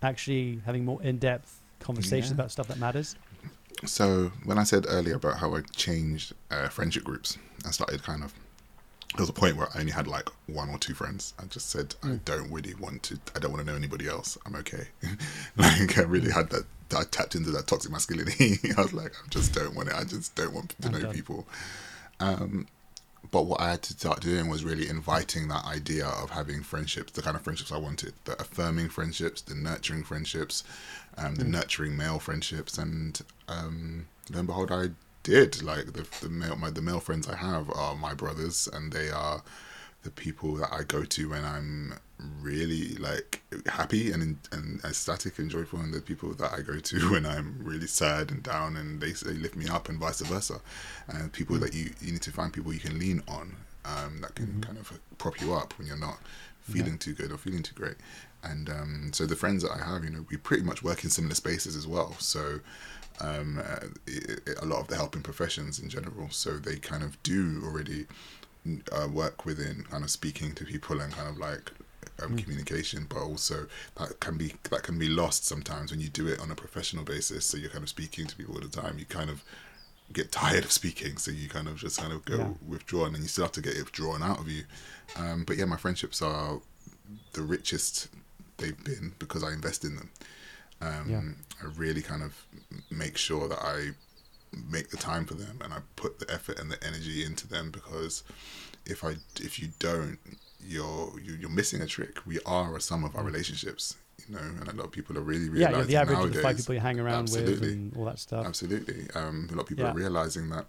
actually having more in-depth conversations Yeah. about stuff that matters? So when I said earlier about how I changed uh, friendship groups, I started kind of. There was a point where I only had like one or two friends. I just said I Mm. don't really want to. I don't want to know anybody else. I'm okay. like I really had that. I tapped into that toxic masculinity. I was like, I just don't want it. I just don't want to I'm know done. people. Um, but what I had to start doing was really inviting that idea of having friendships, the kind of friendships I wanted, the affirming friendships, the nurturing friendships, um, the Mm. nurturing male friendships, and um, lo and behold, I did. Like the the male my the male friends I have are my brothers, and they are the people that I go to when I'm really like happy and and ecstatic and joyful, and the people that I go to when I'm really sad and down, and they they lift me up, and vice versa. And people that you you need to find people you can lean on, um, that can Mhm. kind of prop you up when you're not feeling too good or feeling too great. And um, so the friends that I have, you know, we pretty much work in similar spaces as well. So um, uh, i i a lot of the helping professions in general, so they kind of do already uh, work within kind of speaking to people and kind of like um, Mm. communication, but also that can be that can be lost sometimes when you do it on a professional basis. So you're kind of speaking to people all the time. You kind of get tired of speaking, so you kind of just kind of go Yeah. withdrawn, and you still have to get it withdrawn out of you. Um, but yeah, my friendships are the richest they've been because I invest in them. Um, Yeah. I really kind of make sure that I make the time for them and I put the effort and the energy into them because if I if you don't, you're you, you're missing a trick. We are a sum of our relationships, you know, and a lot of people are really. Yeah, realizing you're the average nowadays. of the five people you hang around Absolutely. with and all that stuff. Absolutely. Um, a lot of people Yeah. are realizing that,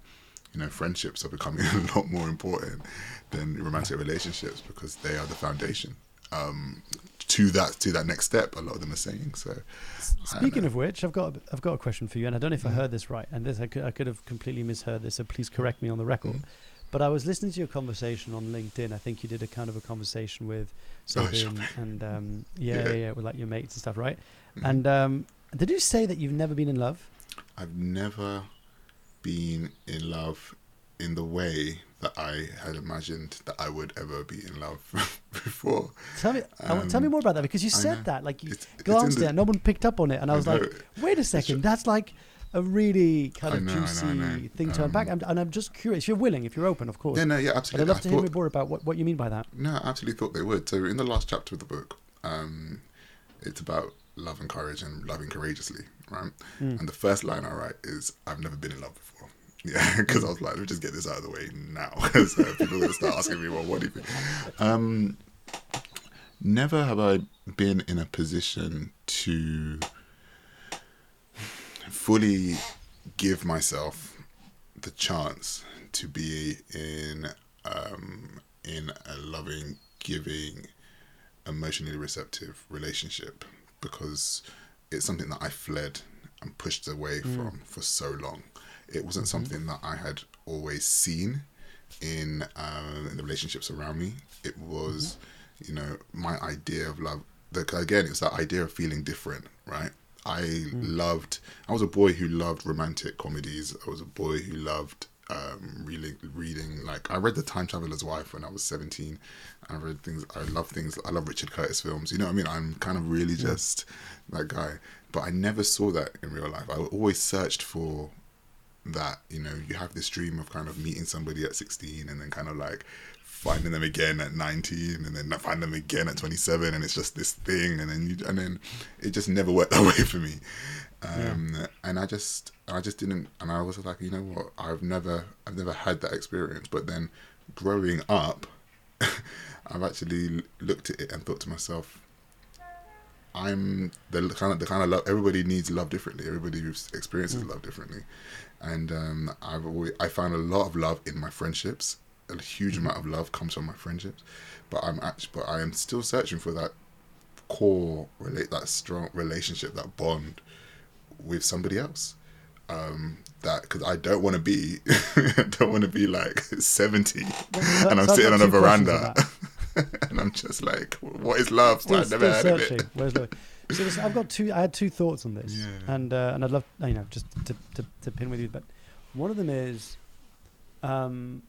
you know, friendships are becoming a lot more important than romantic relationships because they are the foundation um, to that to that next step. A lot of them are saying so. Speaking of which, I've got I've got a question for you, and I don't know if I heard this right, and this I could, I could have completely misheard this, so please correct me on the record. But I was listening to your conversation on LinkedIn. I think you did a kind of a conversation with Oh, and, um, yeah, Yeah. yeah, yeah, with like your mates and stuff, right? Mhm. And um, did you say that you've never been in love? I've never been in love in the way that I had imagined that I would ever be in love before. Tell me, I want, tell me Um, more about that because you said that, like you It's- glanced at no one picked up on it, and I I was know. like, wait a second, that's like a really kind of know, I know, I juicy know. thing to unpack. Um, And, I'm just curious, if you're willing, if you're open, of course. Yeah, no, yeah, But I'd absolutely. love I to hear thought- more about what, what you mean by that. No, I absolutely thought they would. So in the last chapter of the book, um, it's about love and courage and loving courageously, right? Mm. And the first line I write is, "I've never been in love before." Yeah, because I was like, let me just get this out of the way now, because uh, people are gonna start asking me, "Well, what do you think?" Um, never have I been in a position to fully give myself the chance to be in um, in a loving, giving, emotionally receptive relationship because it's something that I fled and pushed away from for so long. It wasn't something that I had always seen in, um, in the relationships around me. It was, you know, my idea of love. The, again, it's that idea of feeling different, right? I loved. I was a boy who loved romantic comedies. I was a boy who loved um, reading. Reading like I read The Time Traveler's Wife when I was seventeen. I read things. I love things. I love Richard Curtis films. You know what I mean? I'm kind of really just that guy. But I never saw that in real life. I always searched for that. You know, you have this dream of kind of meeting somebody at sixteen and then kind of like finding them again at 19 and then find them again at 27 and it's just this thing and then you and then it just never worked that way for me. Um and i just i just didn't and i was like you know what? I've never i've never had that experience. But then growing up i've actually looked at it and thought to myself i'm the kind of the kind of love everybody needs love differently. Everybody experiences love differently. And um i've always i found a lot of love in my friendships. A huge amount of love comes from my friendships, but I'm actually, but I am still searching for that core relate that strong relationship, that bond with somebody else. Um, that because I don't want to be, don't want to be like seventy, Well, and I'm sitting on a veranda, and I'm just like, what is love? Still, I've never still searching. Where's love? So this, I've got two. I had two thoughts on this, Yeah. and uh, and I'd love you know just to, to, to pin with you. But one of them is, um,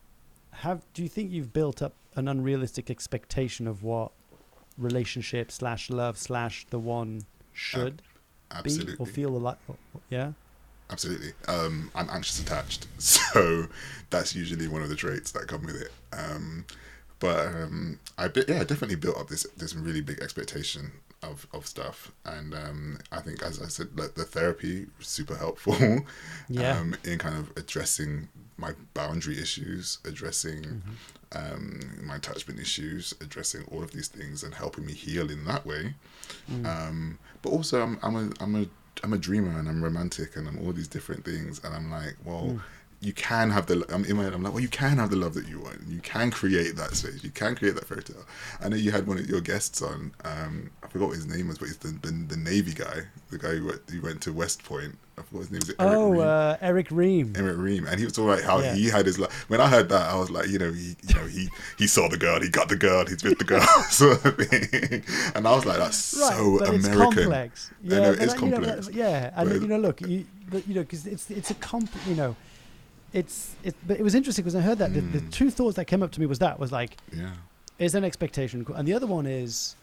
have do you think you've built up an unrealistic expectation of what relationship slash love slash the one should be or feel like? Yeah. Absolutely. Um, I'm anxious attached, so that's usually one of the traits that come with it. Um, but um, I bi- yeah, I definitely built up this this really big expectation of, of stuff, and um, I think as I said, like the therapy was super helpful. Yeah. Um, in kind of addressing my boundary issues, addressing um, my attachment issues, addressing all of these things, and helping me heal in that way. Um, but also, I'm I'm a I'm a I'm a dreamer and I'm romantic and I'm all these different things, and I'm like, well, you can have the. I'm in my head. I'm like, well, you can have the love that you want. You can create that space. You can create that fairy tale. I know you had one of your guests on. Um, I forgot what his name was, but he's the the, the Navy guy, the guy who went, who went to West Point. I forgot his name was Eric Oh, Reed? uh, Eric Ream. Emmett Ream, and he was talking about how Yeah. he had his. Like, when I heard that, I was like, you know, he, you know, he he saw the girl, he got the girl, he's with the girl, sort of thing. And I was like, that's Right, so but American. it's complex. I know, it's like, you know, yeah, and But- you know, look, you, but you know, because it's it's a comp, you know, it's it. But it was interesting because I heard that the, the Mm. two thoughts that came up to me was that was like, Yeah, is an expectation, and the other one is,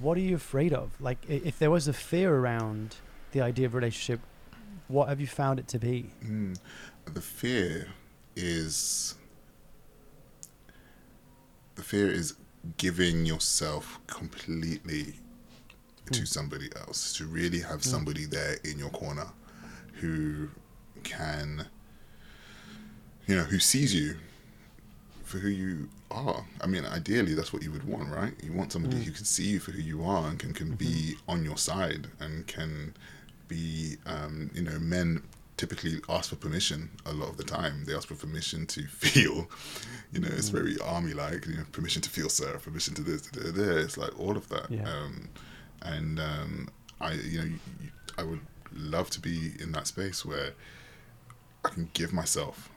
what are you afraid of? Like, if there was a fear around the idea of relationship, what have you found it to be? mm. the fear is the fear is giving yourself completely to somebody else, to really have somebody there in your corner who can, you know, who sees you for who you are. I mean, ideally, that's what you would want, right? You want somebody who can see you for who you are and can, can be on your side and can be, um, you know, men typically ask for permission a lot of the time. They ask for permission to feel, you know, it's very army like, you know, permission to feel, sir, permission to this, to there. It's like all of that. Yeah. Um, and um, I, you know, I would love to be in that space where I can give myself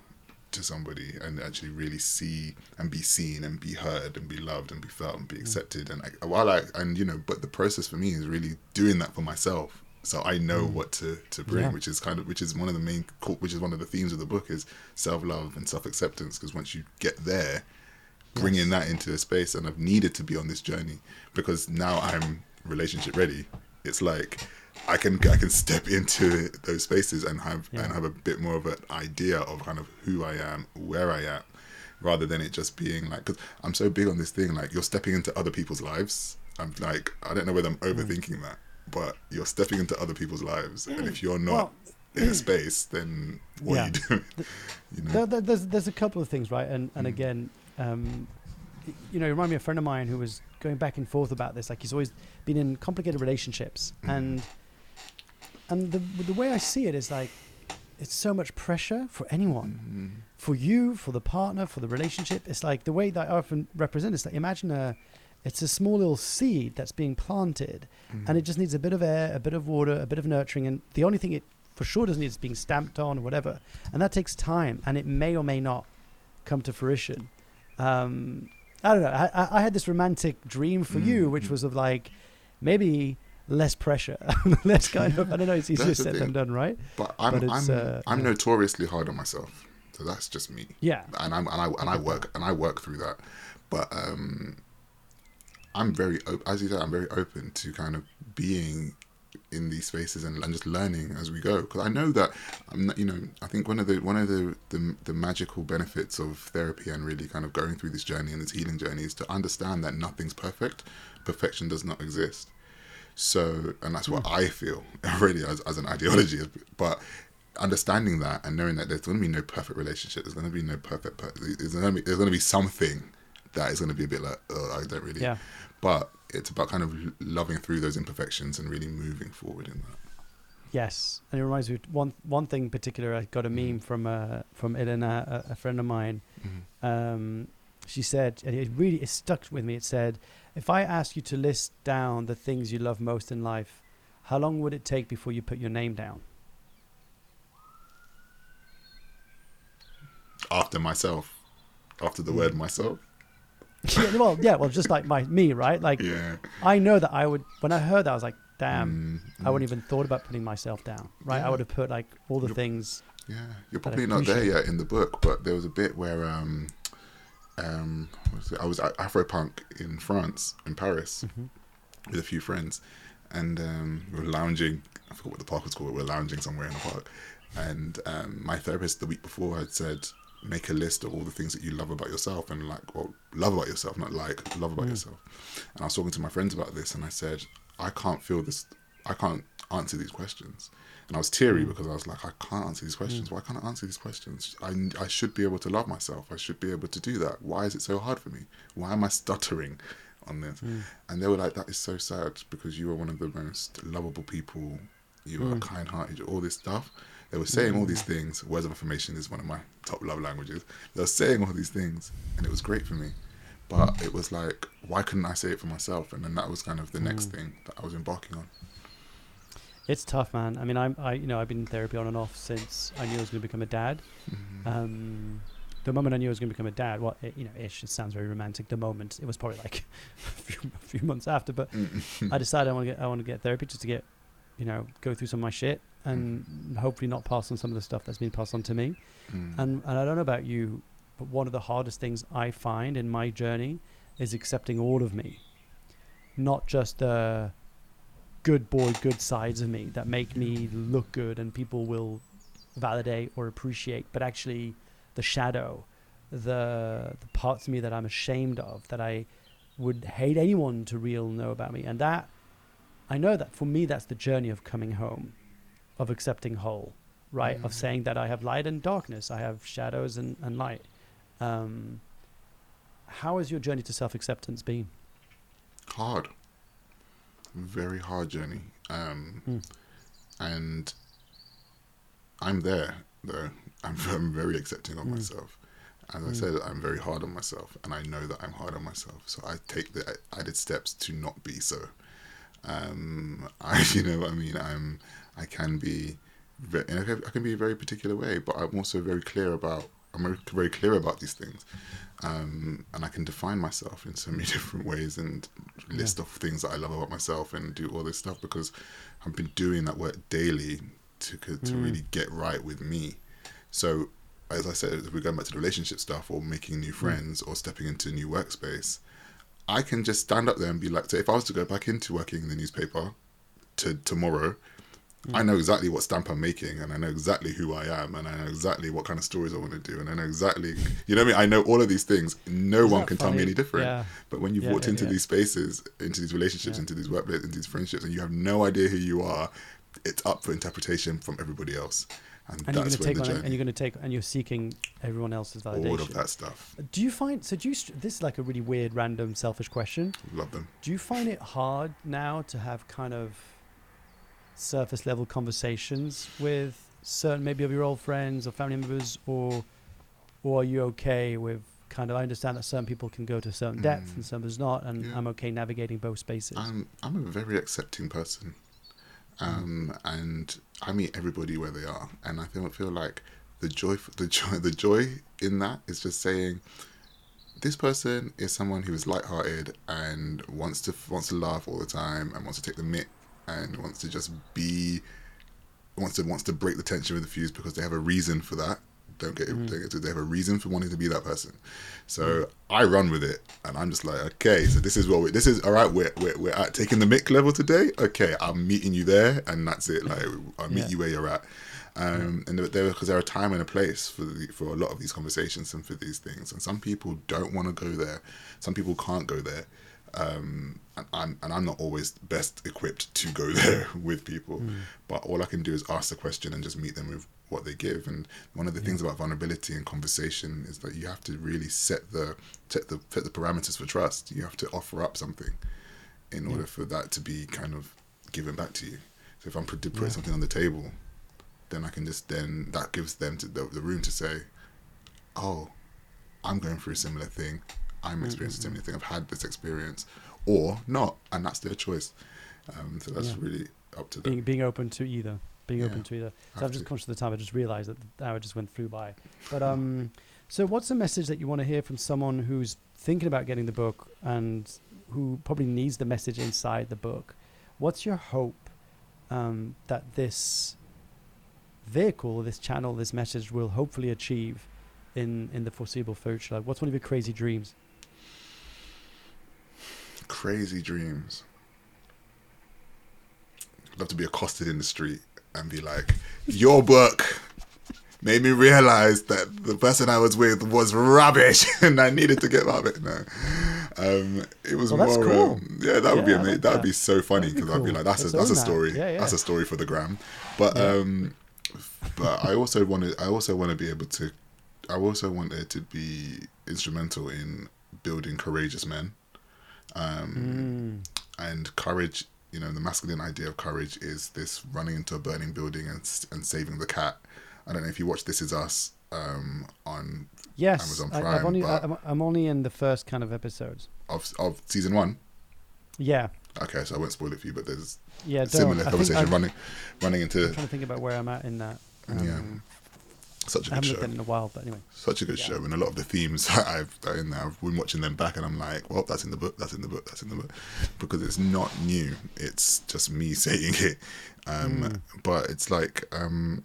to somebody and actually really see and be seen and be heard and be loved and be felt and be mm. accepted. And I, while I and you know but the process for me is really doing that for myself. So I know mm. what to to bring Yeah. which is kind of which is one of the main which is one of the themes of the book is self love and self acceptance because once you get there bringing that into a space and I've needed to be on this journey because now I'm relationship ready it's like I can I can step into those spaces and have Yeah. and have a bit more of an idea of kind of who I am, where I am, rather than it just being like because I'm so big on this thing like you're stepping into other people's lives. I'm like I don't know whether I'm Mm. overthinking that, but you're stepping into other people's lives, and if you're not Well- in a space, then what are you doing? you know? There, there- there's there's a couple of things, right? And and again, um, you know, you remind me of a friend of mine who was going back and forth about this. Like he's always been in complicated relationships, and and the the way I see it is like it's so much pressure for anyone, Mm, for you, for the partner, for the relationship. It's like the way that I often represent. It's like imagine a it's a small little seed that's being planted, mm, and it just needs a bit of air, a bit of water, a bit of nurturing, and the only thing it for sure doesn't need is being stamped on or whatever, and that takes time, and it may or may not come to fruition. Um, I don't know. I, I- had this romantic dream for you, which was of like maybe less pressure, less kind of. I don't know. It's easier said than done, right? But I'm but I'm uh, I'm notoriously hard on myself, so that's just me. Yeah. and I'm and I and I work and I work through that. But um, I'm very op- as you said, I'm very open to kind of being in these spaces and, and just learning as we go because I know that I'm not, you know I think one of the one of the, the the magical benefits of therapy and really kind of going through this journey and this healing journey is to understand that nothing's perfect perfection does not exist so and that's what I feel already as, as an ideology but understanding that and knowing that there's going to be no perfect relationship there's going to be no perfect per- there's going to be there's going to be something that is going to be a bit like oh, I don't really Yeah. but it's about kind of loving through those imperfections and really moving forward in that Yes, and it reminds me of one one thing in particular. I got a meme from uh, from Elena, a, a friend of mine. Um, she said, and it really it stuck with me. It said, "If I ask you to list down the things you love most in life, how long would it take before you put your name down?" after myself after the word myself yeah, well, yeah, well, just like my me, right? Like yeah I know that I would. When I heard that, I was like, "Damn." Mm, I wouldn't even thought about putting myself down, right? Yeah. I would have put like all the You're- things. Yeah, you're probably not there yet in the book, but there was a bit where um, um, was? I was at Afropunk in France, in Paris, Mhm. with a few friends, and um, we were lounging. I forgot what the park was called. We were lounging somewhere in the park, and um, my therapist the week before had said, make a list of all the things that you love about yourself, and like, well, love about yourself, not like love about yourself. And I was talking to my friends about this, and I said, I can't feel this. I can't answer these questions. And I was teary hmm. because I was like, I can't answer these questions. Hmm. Why can't I answer these questions? I, I should be able to love myself. I should be able to do that. Why is it so hard for me? Why am I stuttering on this? Hmm. And they were like, that is so sad because you are one of the most lovable people. You are kind hearted, all this stuff. They were saying all these things. Words of affirmation is one of my top love languages. They were saying all these things, and it was great for me. But it was like, why couldn't I say it for myself? And then that was kind of the next thing that I was embarking on. It's tough, man. I mean, I'm, I, you know, I've been in therapy on and off since I knew I was going to become a dad. Um, the moment I knew I was going to become a dad, well, it, you know, ish, it sounds very romantic. The moment it was probably like a few, a few months after, but I decided I want to get, I want to get therapy just to get, you know, go through some of my shit and hopefully not pass on some of the stuff that's been passed on to me. Mm. And and I don't know about you, but one of the hardest things I find in my journey is accepting all of me, not just the good boy, good sides of me that make me look good and people will validate or appreciate, but actually the shadow, the the parts of me that I'm ashamed of, that I would hate anyone to real know about me, and that I know that for me, that's the journey of coming home, of accepting whole, right? Of Mm. saying that I have light and darkness, I have shadows and, and light. Um, how has your journey to self acceptance been? hard very hard journey um Mm. and i'm there though i'm, I'm very accepting of Mm. myself as i Mm. said i'm very hard on myself and i know that i'm hard on myself so i take the added steps to not be so um i you know what i mean i'm i can be ve- and I can- I can be a very particular way but i'm also very clear about i'm very- clear about these things um, and I can define myself in so many different ways and list off things that I love about myself and do all this stuff because I've been doing that work daily to to Mm. really get right with me. So, as I said, if we're going back to the relationship stuff or making new friends or stepping into a new workspace, I can just stand up there and be like, so if I was to go back into working in the newspaper to tomorrow, I know exactly what stamp I'm making, and I know exactly who I am, and I know exactly what kind of stories I want to do, and I know exactly, you know what I mean? I know all of these things. No Isn't one can tell me any different. Yeah. But when you've Yeah, walked yeah, into these spaces, into these relationships, into these workplaces, into these friendships, and you have no idea who you are, it's up for interpretation from everybody else, and, And you're going that's to where take the on, journey, and you're going to take, and you're seeking everyone else's validation. all of that stuff. Do you find so? Do you? This is like a really weird, random, selfish question. Love them. Do you find it hard now to have kind of surface level conversations with certain maybe of your old friends or family members, or or are you okay with kind of? I understand that certain people can go to a certain depth Mm. and some is not, and Yeah. I'm okay navigating both spaces. I'm I'm a very accepting person, um, and I meet everybody where they are, and I feel feel like the joy the joy the joy in that is just saying. This person is someone who is lighthearted and wants to wants to laugh all the time and wants to take the mick and wants to just be wants to wants to break the tension with the fuse because they have a reason for that. Don't get, Mm. don't get to, they have a reason for wanting to be that person. So I run with it, and I'm just like, okay, so this is what we, this is. All right, we're we're, we're at taking the mick level today. Okay, I'm meeting you there, and that's it. Like I'll meet Yeah. you where you're at. Um, and there because there are a time and a place for the, for a lot of these conversations and for these things, and some people don't want to go there. Some people can't go there. Um, and I'm and I'm not always best equipped to go there with people, but all I can do is ask the question and just meet them with what they give. And one of the things about vulnerability and conversation is that you have to really set the set the set the parameters for trust. You have to offer up something in order for that to be kind of given back to you. So if I'm put, putting Yeah. something on the table, then I can just then that gives them to the, the room to say, "Oh, I'm going through a similar thing. I'm experiencing a similar thing. I've had this experience, or not, and that's their choice." Um, so that's Yeah. really up to them. being being open to either. Being Yeah, open to either. So I'm just to. conscious of the time. I just realised that the hour just went through by. But um, so what's a message that you want to hear from someone who's thinking about getting the book and who probably needs the message inside the book? What's your hope um, that this vehicle, this channel, this message will hopefully achieve in in the foreseeable future? Like, what's one of your crazy dreams? Crazy dreams. I'd love to be accosted in the street and be like, "Your book made me realize that the person I was with was rubbish, and I needed to get out of it." No, um, it was Well, that's more. cool. Um, yeah, that would be Yeah, amazing. that would be so funny because I'd be like, "That's a that's a own that. story. Yeah, yeah. That's a story for the gram." But um, but I also want to. I also want to be able to. I also want there to be instrumental in building courageous men. Um, Mm. and courage you know the masculine idea of courage is this running into a burning building and and saving the cat i don't know if you watch this is us um on Yes, Amazon I, I've Prime, only, I'm, I'm only in the first kind of episodes. of of season one Yeah, okay so i won't spoil it for you but there's yeah. a similar conversation running running into I'm trying to think about where I'm at in that. Yeah. Such a I good haven't show looked at it in a while, but anyway. such a good Yeah. show and a lot of the themes that I've that in there I've been watching them back and I'm like well that's in the book that's in the book that's in the book because it's not new it's just me saying it um Mm. but it's like um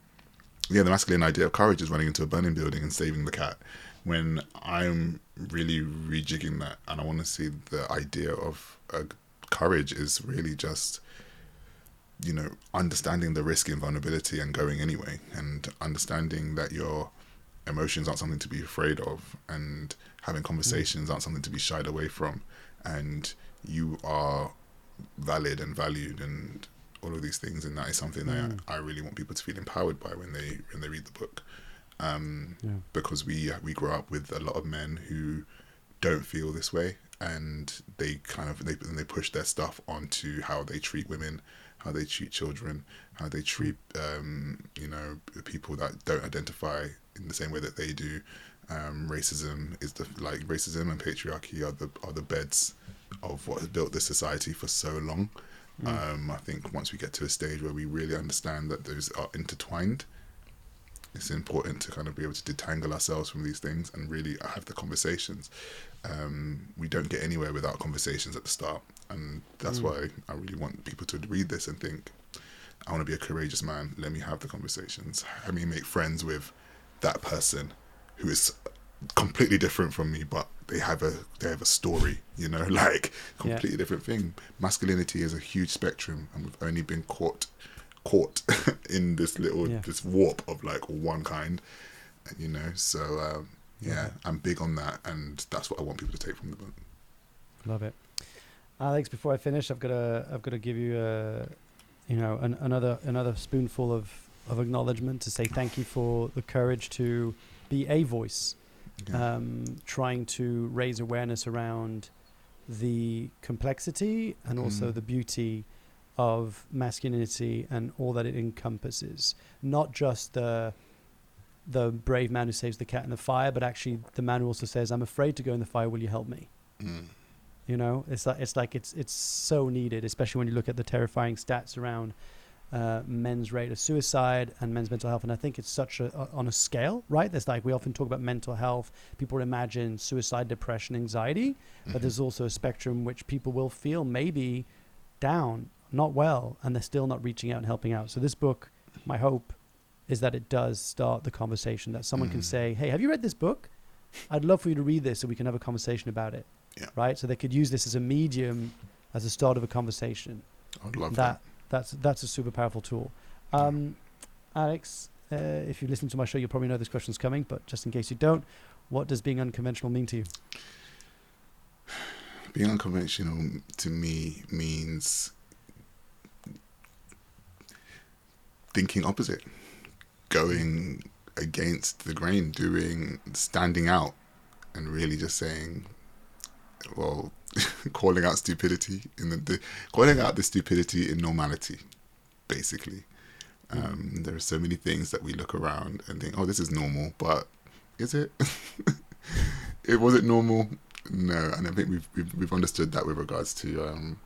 yeah the masculine idea of courage is running into a burning building and saving the cat when I'm really rejigging that and I want to see the idea of uh, courage is really just you know understanding the risk and vulnerability and going anyway and understanding that your emotions aren't something to be afraid of and having conversations aren't something to be shied away from and you are valid and valued and all of these things and that is something that Mm. I really want people to feel empowered by when they when they read the book um, Yeah. because we we grow up with a lot of men who don't feel this way and they kind of they and they push their stuff onto how they treat women how they treat children how they treat um, you know people that don't identify in the same way that they do. Um, racism is the like racism and patriarchy are the are the beds of what has built this society for so long. Um, I think once we get to a stage where we really understand that those are intertwined it's important to kind of be able to detangle ourselves from these things and really have the conversations. Um, we don't get anywhere without conversations at the start, and that's why I really want people to read this and think, "I want to be a courageous man. Let me have the conversations. Let me make friends with that person who is completely different from me, but they have a they have a story. You know, like completely different thing. Masculinity is a huge spectrum, and we've only been caught caught in this little Yeah. this warp of like one kind you know so um, yeah i'm big on that and that's what i want people to take from the book Love it, Alex. Before I finish, I've got to I've got to give you a you know an, another another spoonful of of acknowledgement to say thank you for the courage to be a voice, yeah. um, trying to raise awareness around the complexity and also Mm. the beauty of masculinity and all that it encompasses. Not just the the brave man who saves the cat in the fire, but actually the man who also says, "I'm afraid to go in the fire. Will you help me?" Mm. You know, it's like it's like it's it's so needed, especially when you look at the terrifying stats around uh, men's rate of suicide and men's mental health. And I think it's such a, a on a scale, right? There's like we often talk about mental health. People imagine suicide, depression, anxiety, but Mhm. there's also a spectrum which people will feel maybe down, not well, and they're still not reaching out and helping out. So this book, my hope is that it does start the conversation. That someone can Mhm. say, "Hey, have you read this book? I'd love for you to read this so we can have a conversation about it." Yeah. Right. So they could use this as a medium, as a start of a conversation. i'd love that that, that's that's a super powerful tool. Um, Alex, uh, if you listen to my show, you'll probably know this question's coming, but just in case you don't, what does being unconventional mean to you? being unconventional to me means thinking opposite going against the grain doing standing out and really just saying well calling out stupidity in the, the calling out the stupidity in normality basically. Um, there are so many things that we look around and think oh this is normal but is it? It was it normal? No and i think we've we've, we've understood that with regards to um,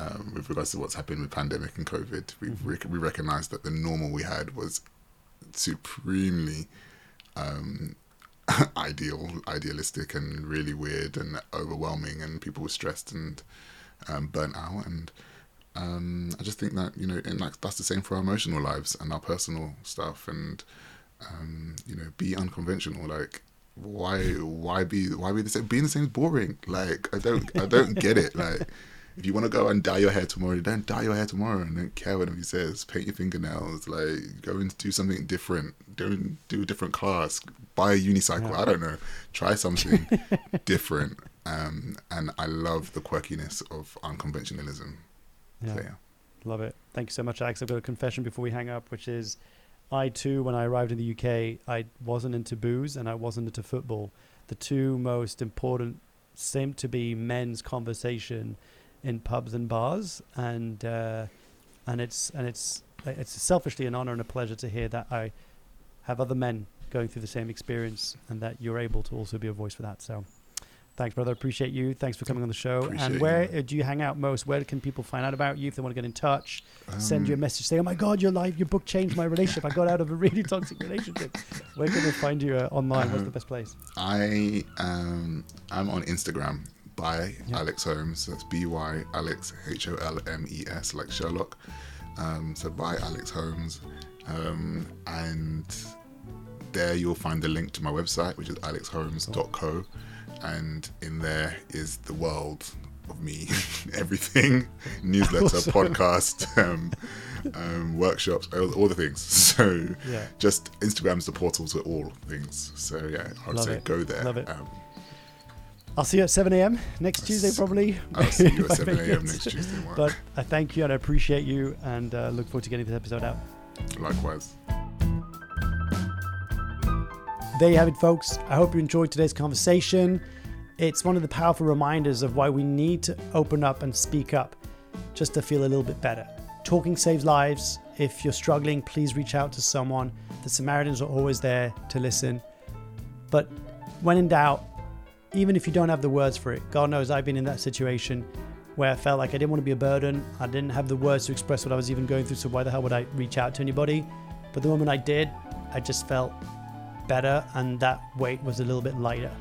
um, with regards to what's happened with pandemic and covid we've Mhm. rec- we recognized that the normal we had was supremely um, ideal idealistic and really weird and overwhelming and people were stressed and um, burnt out and um, I just think that you know, and like that's the same for our emotional lives and our personal stuff, and um, you know, be unconventional. Like, why, why be, why be the same? Being the same is boring. Like, I don't, I don't get it. Like, if you want to go and dye your hair tomorrow, don't dye your hair tomorrow, and don't care what anybody says. Paint your fingernails. Like, go and do something different. Don't do a different class. Buy a unicycle. Yeah. I don't know. Try something different. Um, and I love the quirkiness of unconventionalism. Yeah. So, yeah. Love it. Thank you so much, Alex. I've got a confession before we hang up, which is I too, when I arrived in the UK, I wasn't into booze and I wasn't into football. The two most important seem to be men's conversation in pubs and bars, and uh, and it's and it's it's selfishly an honor and a pleasure to hear that I have other men going through the same experience and that you're able to also be a voice for that. So. Thanks, brother. Appreciate you. Thanks for coming on the show. Appreciate and where man. uh, do you hang out most? Where can people find out about you if they want to get in touch? send you a Um, message, say, "Oh my God, your life, your book changed my relationship. I got out of a really toxic relationship." Where can they find you uh, online? What's the Um, best place? I um I'm on Instagram by Yeah. Alex Holmes. That's B Y Alex H O L M E S like Sherlock. Um, so by Alex Holmes, um, and there you'll find the link to my website, which is alexholmes.co, and in there is the world of me, everything, newsletter, podcast, um, um, workshops, all, all the things. So Yeah, just Instagram's the portal to all things. So yeah, I would Love say it. go there. Love it. Um, I'll see you at 7 a.m. next Tuesday, probably. I'll see you at 7 a.m. next Tuesday, Mark. But I thank you and I appreciate you and uh, look forward to getting this episode out. Likewise. There you have it, folks. I hope you enjoyed today's conversation. It's one of the powerful reminders of why we need to open up and speak up just to feel a little bit better. Talking saves lives. If you're struggling, please reach out to someone. The Samaritans are always there to listen. But when in doubt, even if you don't have the words for it, God knows I've been in that situation where I felt like I didn't want to be a burden. I didn't have the words to express what I was even going through, so why the hell would I reach out to anybody? But the moment I did, I just felt better and that weight was a little bit lighter.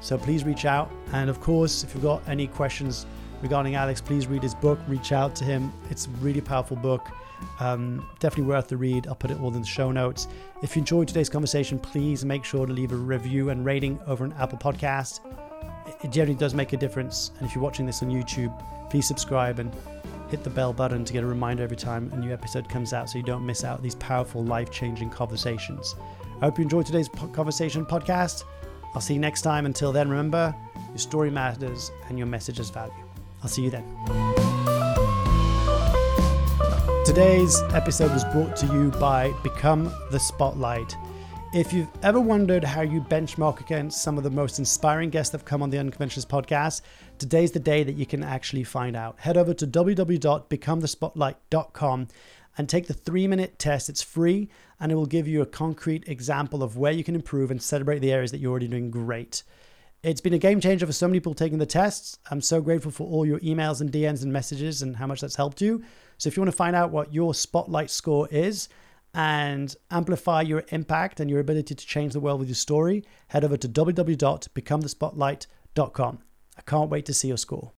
So please reach out. And of course, if you've got any questions regarding Alex, please read his book, reach out to him. It's a really powerful book. Um, definitely worth the read. I'll put it all in the show notes. If you enjoyed today's conversation, please make sure to leave a review and rating over on Apple Podcast. It generally does make a difference. And if you're watching this on YouTube, please subscribe and hit the bell button to get a reminder every time a new episode comes out so you don't miss out these powerful, life changing conversations. I hope you enjoyed today's conversation podcast. I'll see you next time. Until then, remember your story matters and your message has value. I'll see you then. Today's episode was brought to you by Become the Spotlight. If you've ever wondered how you benchmark against some of the most inspiring guests that have come on the Unconventionalists podcast, today's the day that you can actually find out. Head over to www.becomethespotlight.com and take the three minute test. It's free and it will give you a concrete example of where you can improve and celebrate the areas that you're already doing great. It's been a game changer for so many people taking the tests. I'm so grateful for all your emails and DMs and messages and how much that's helped you. So if you want to find out what your spotlight score is and amplify your impact and your ability to change the world with your story, head over to www.becomethespotlight.com. I can't wait to see your score.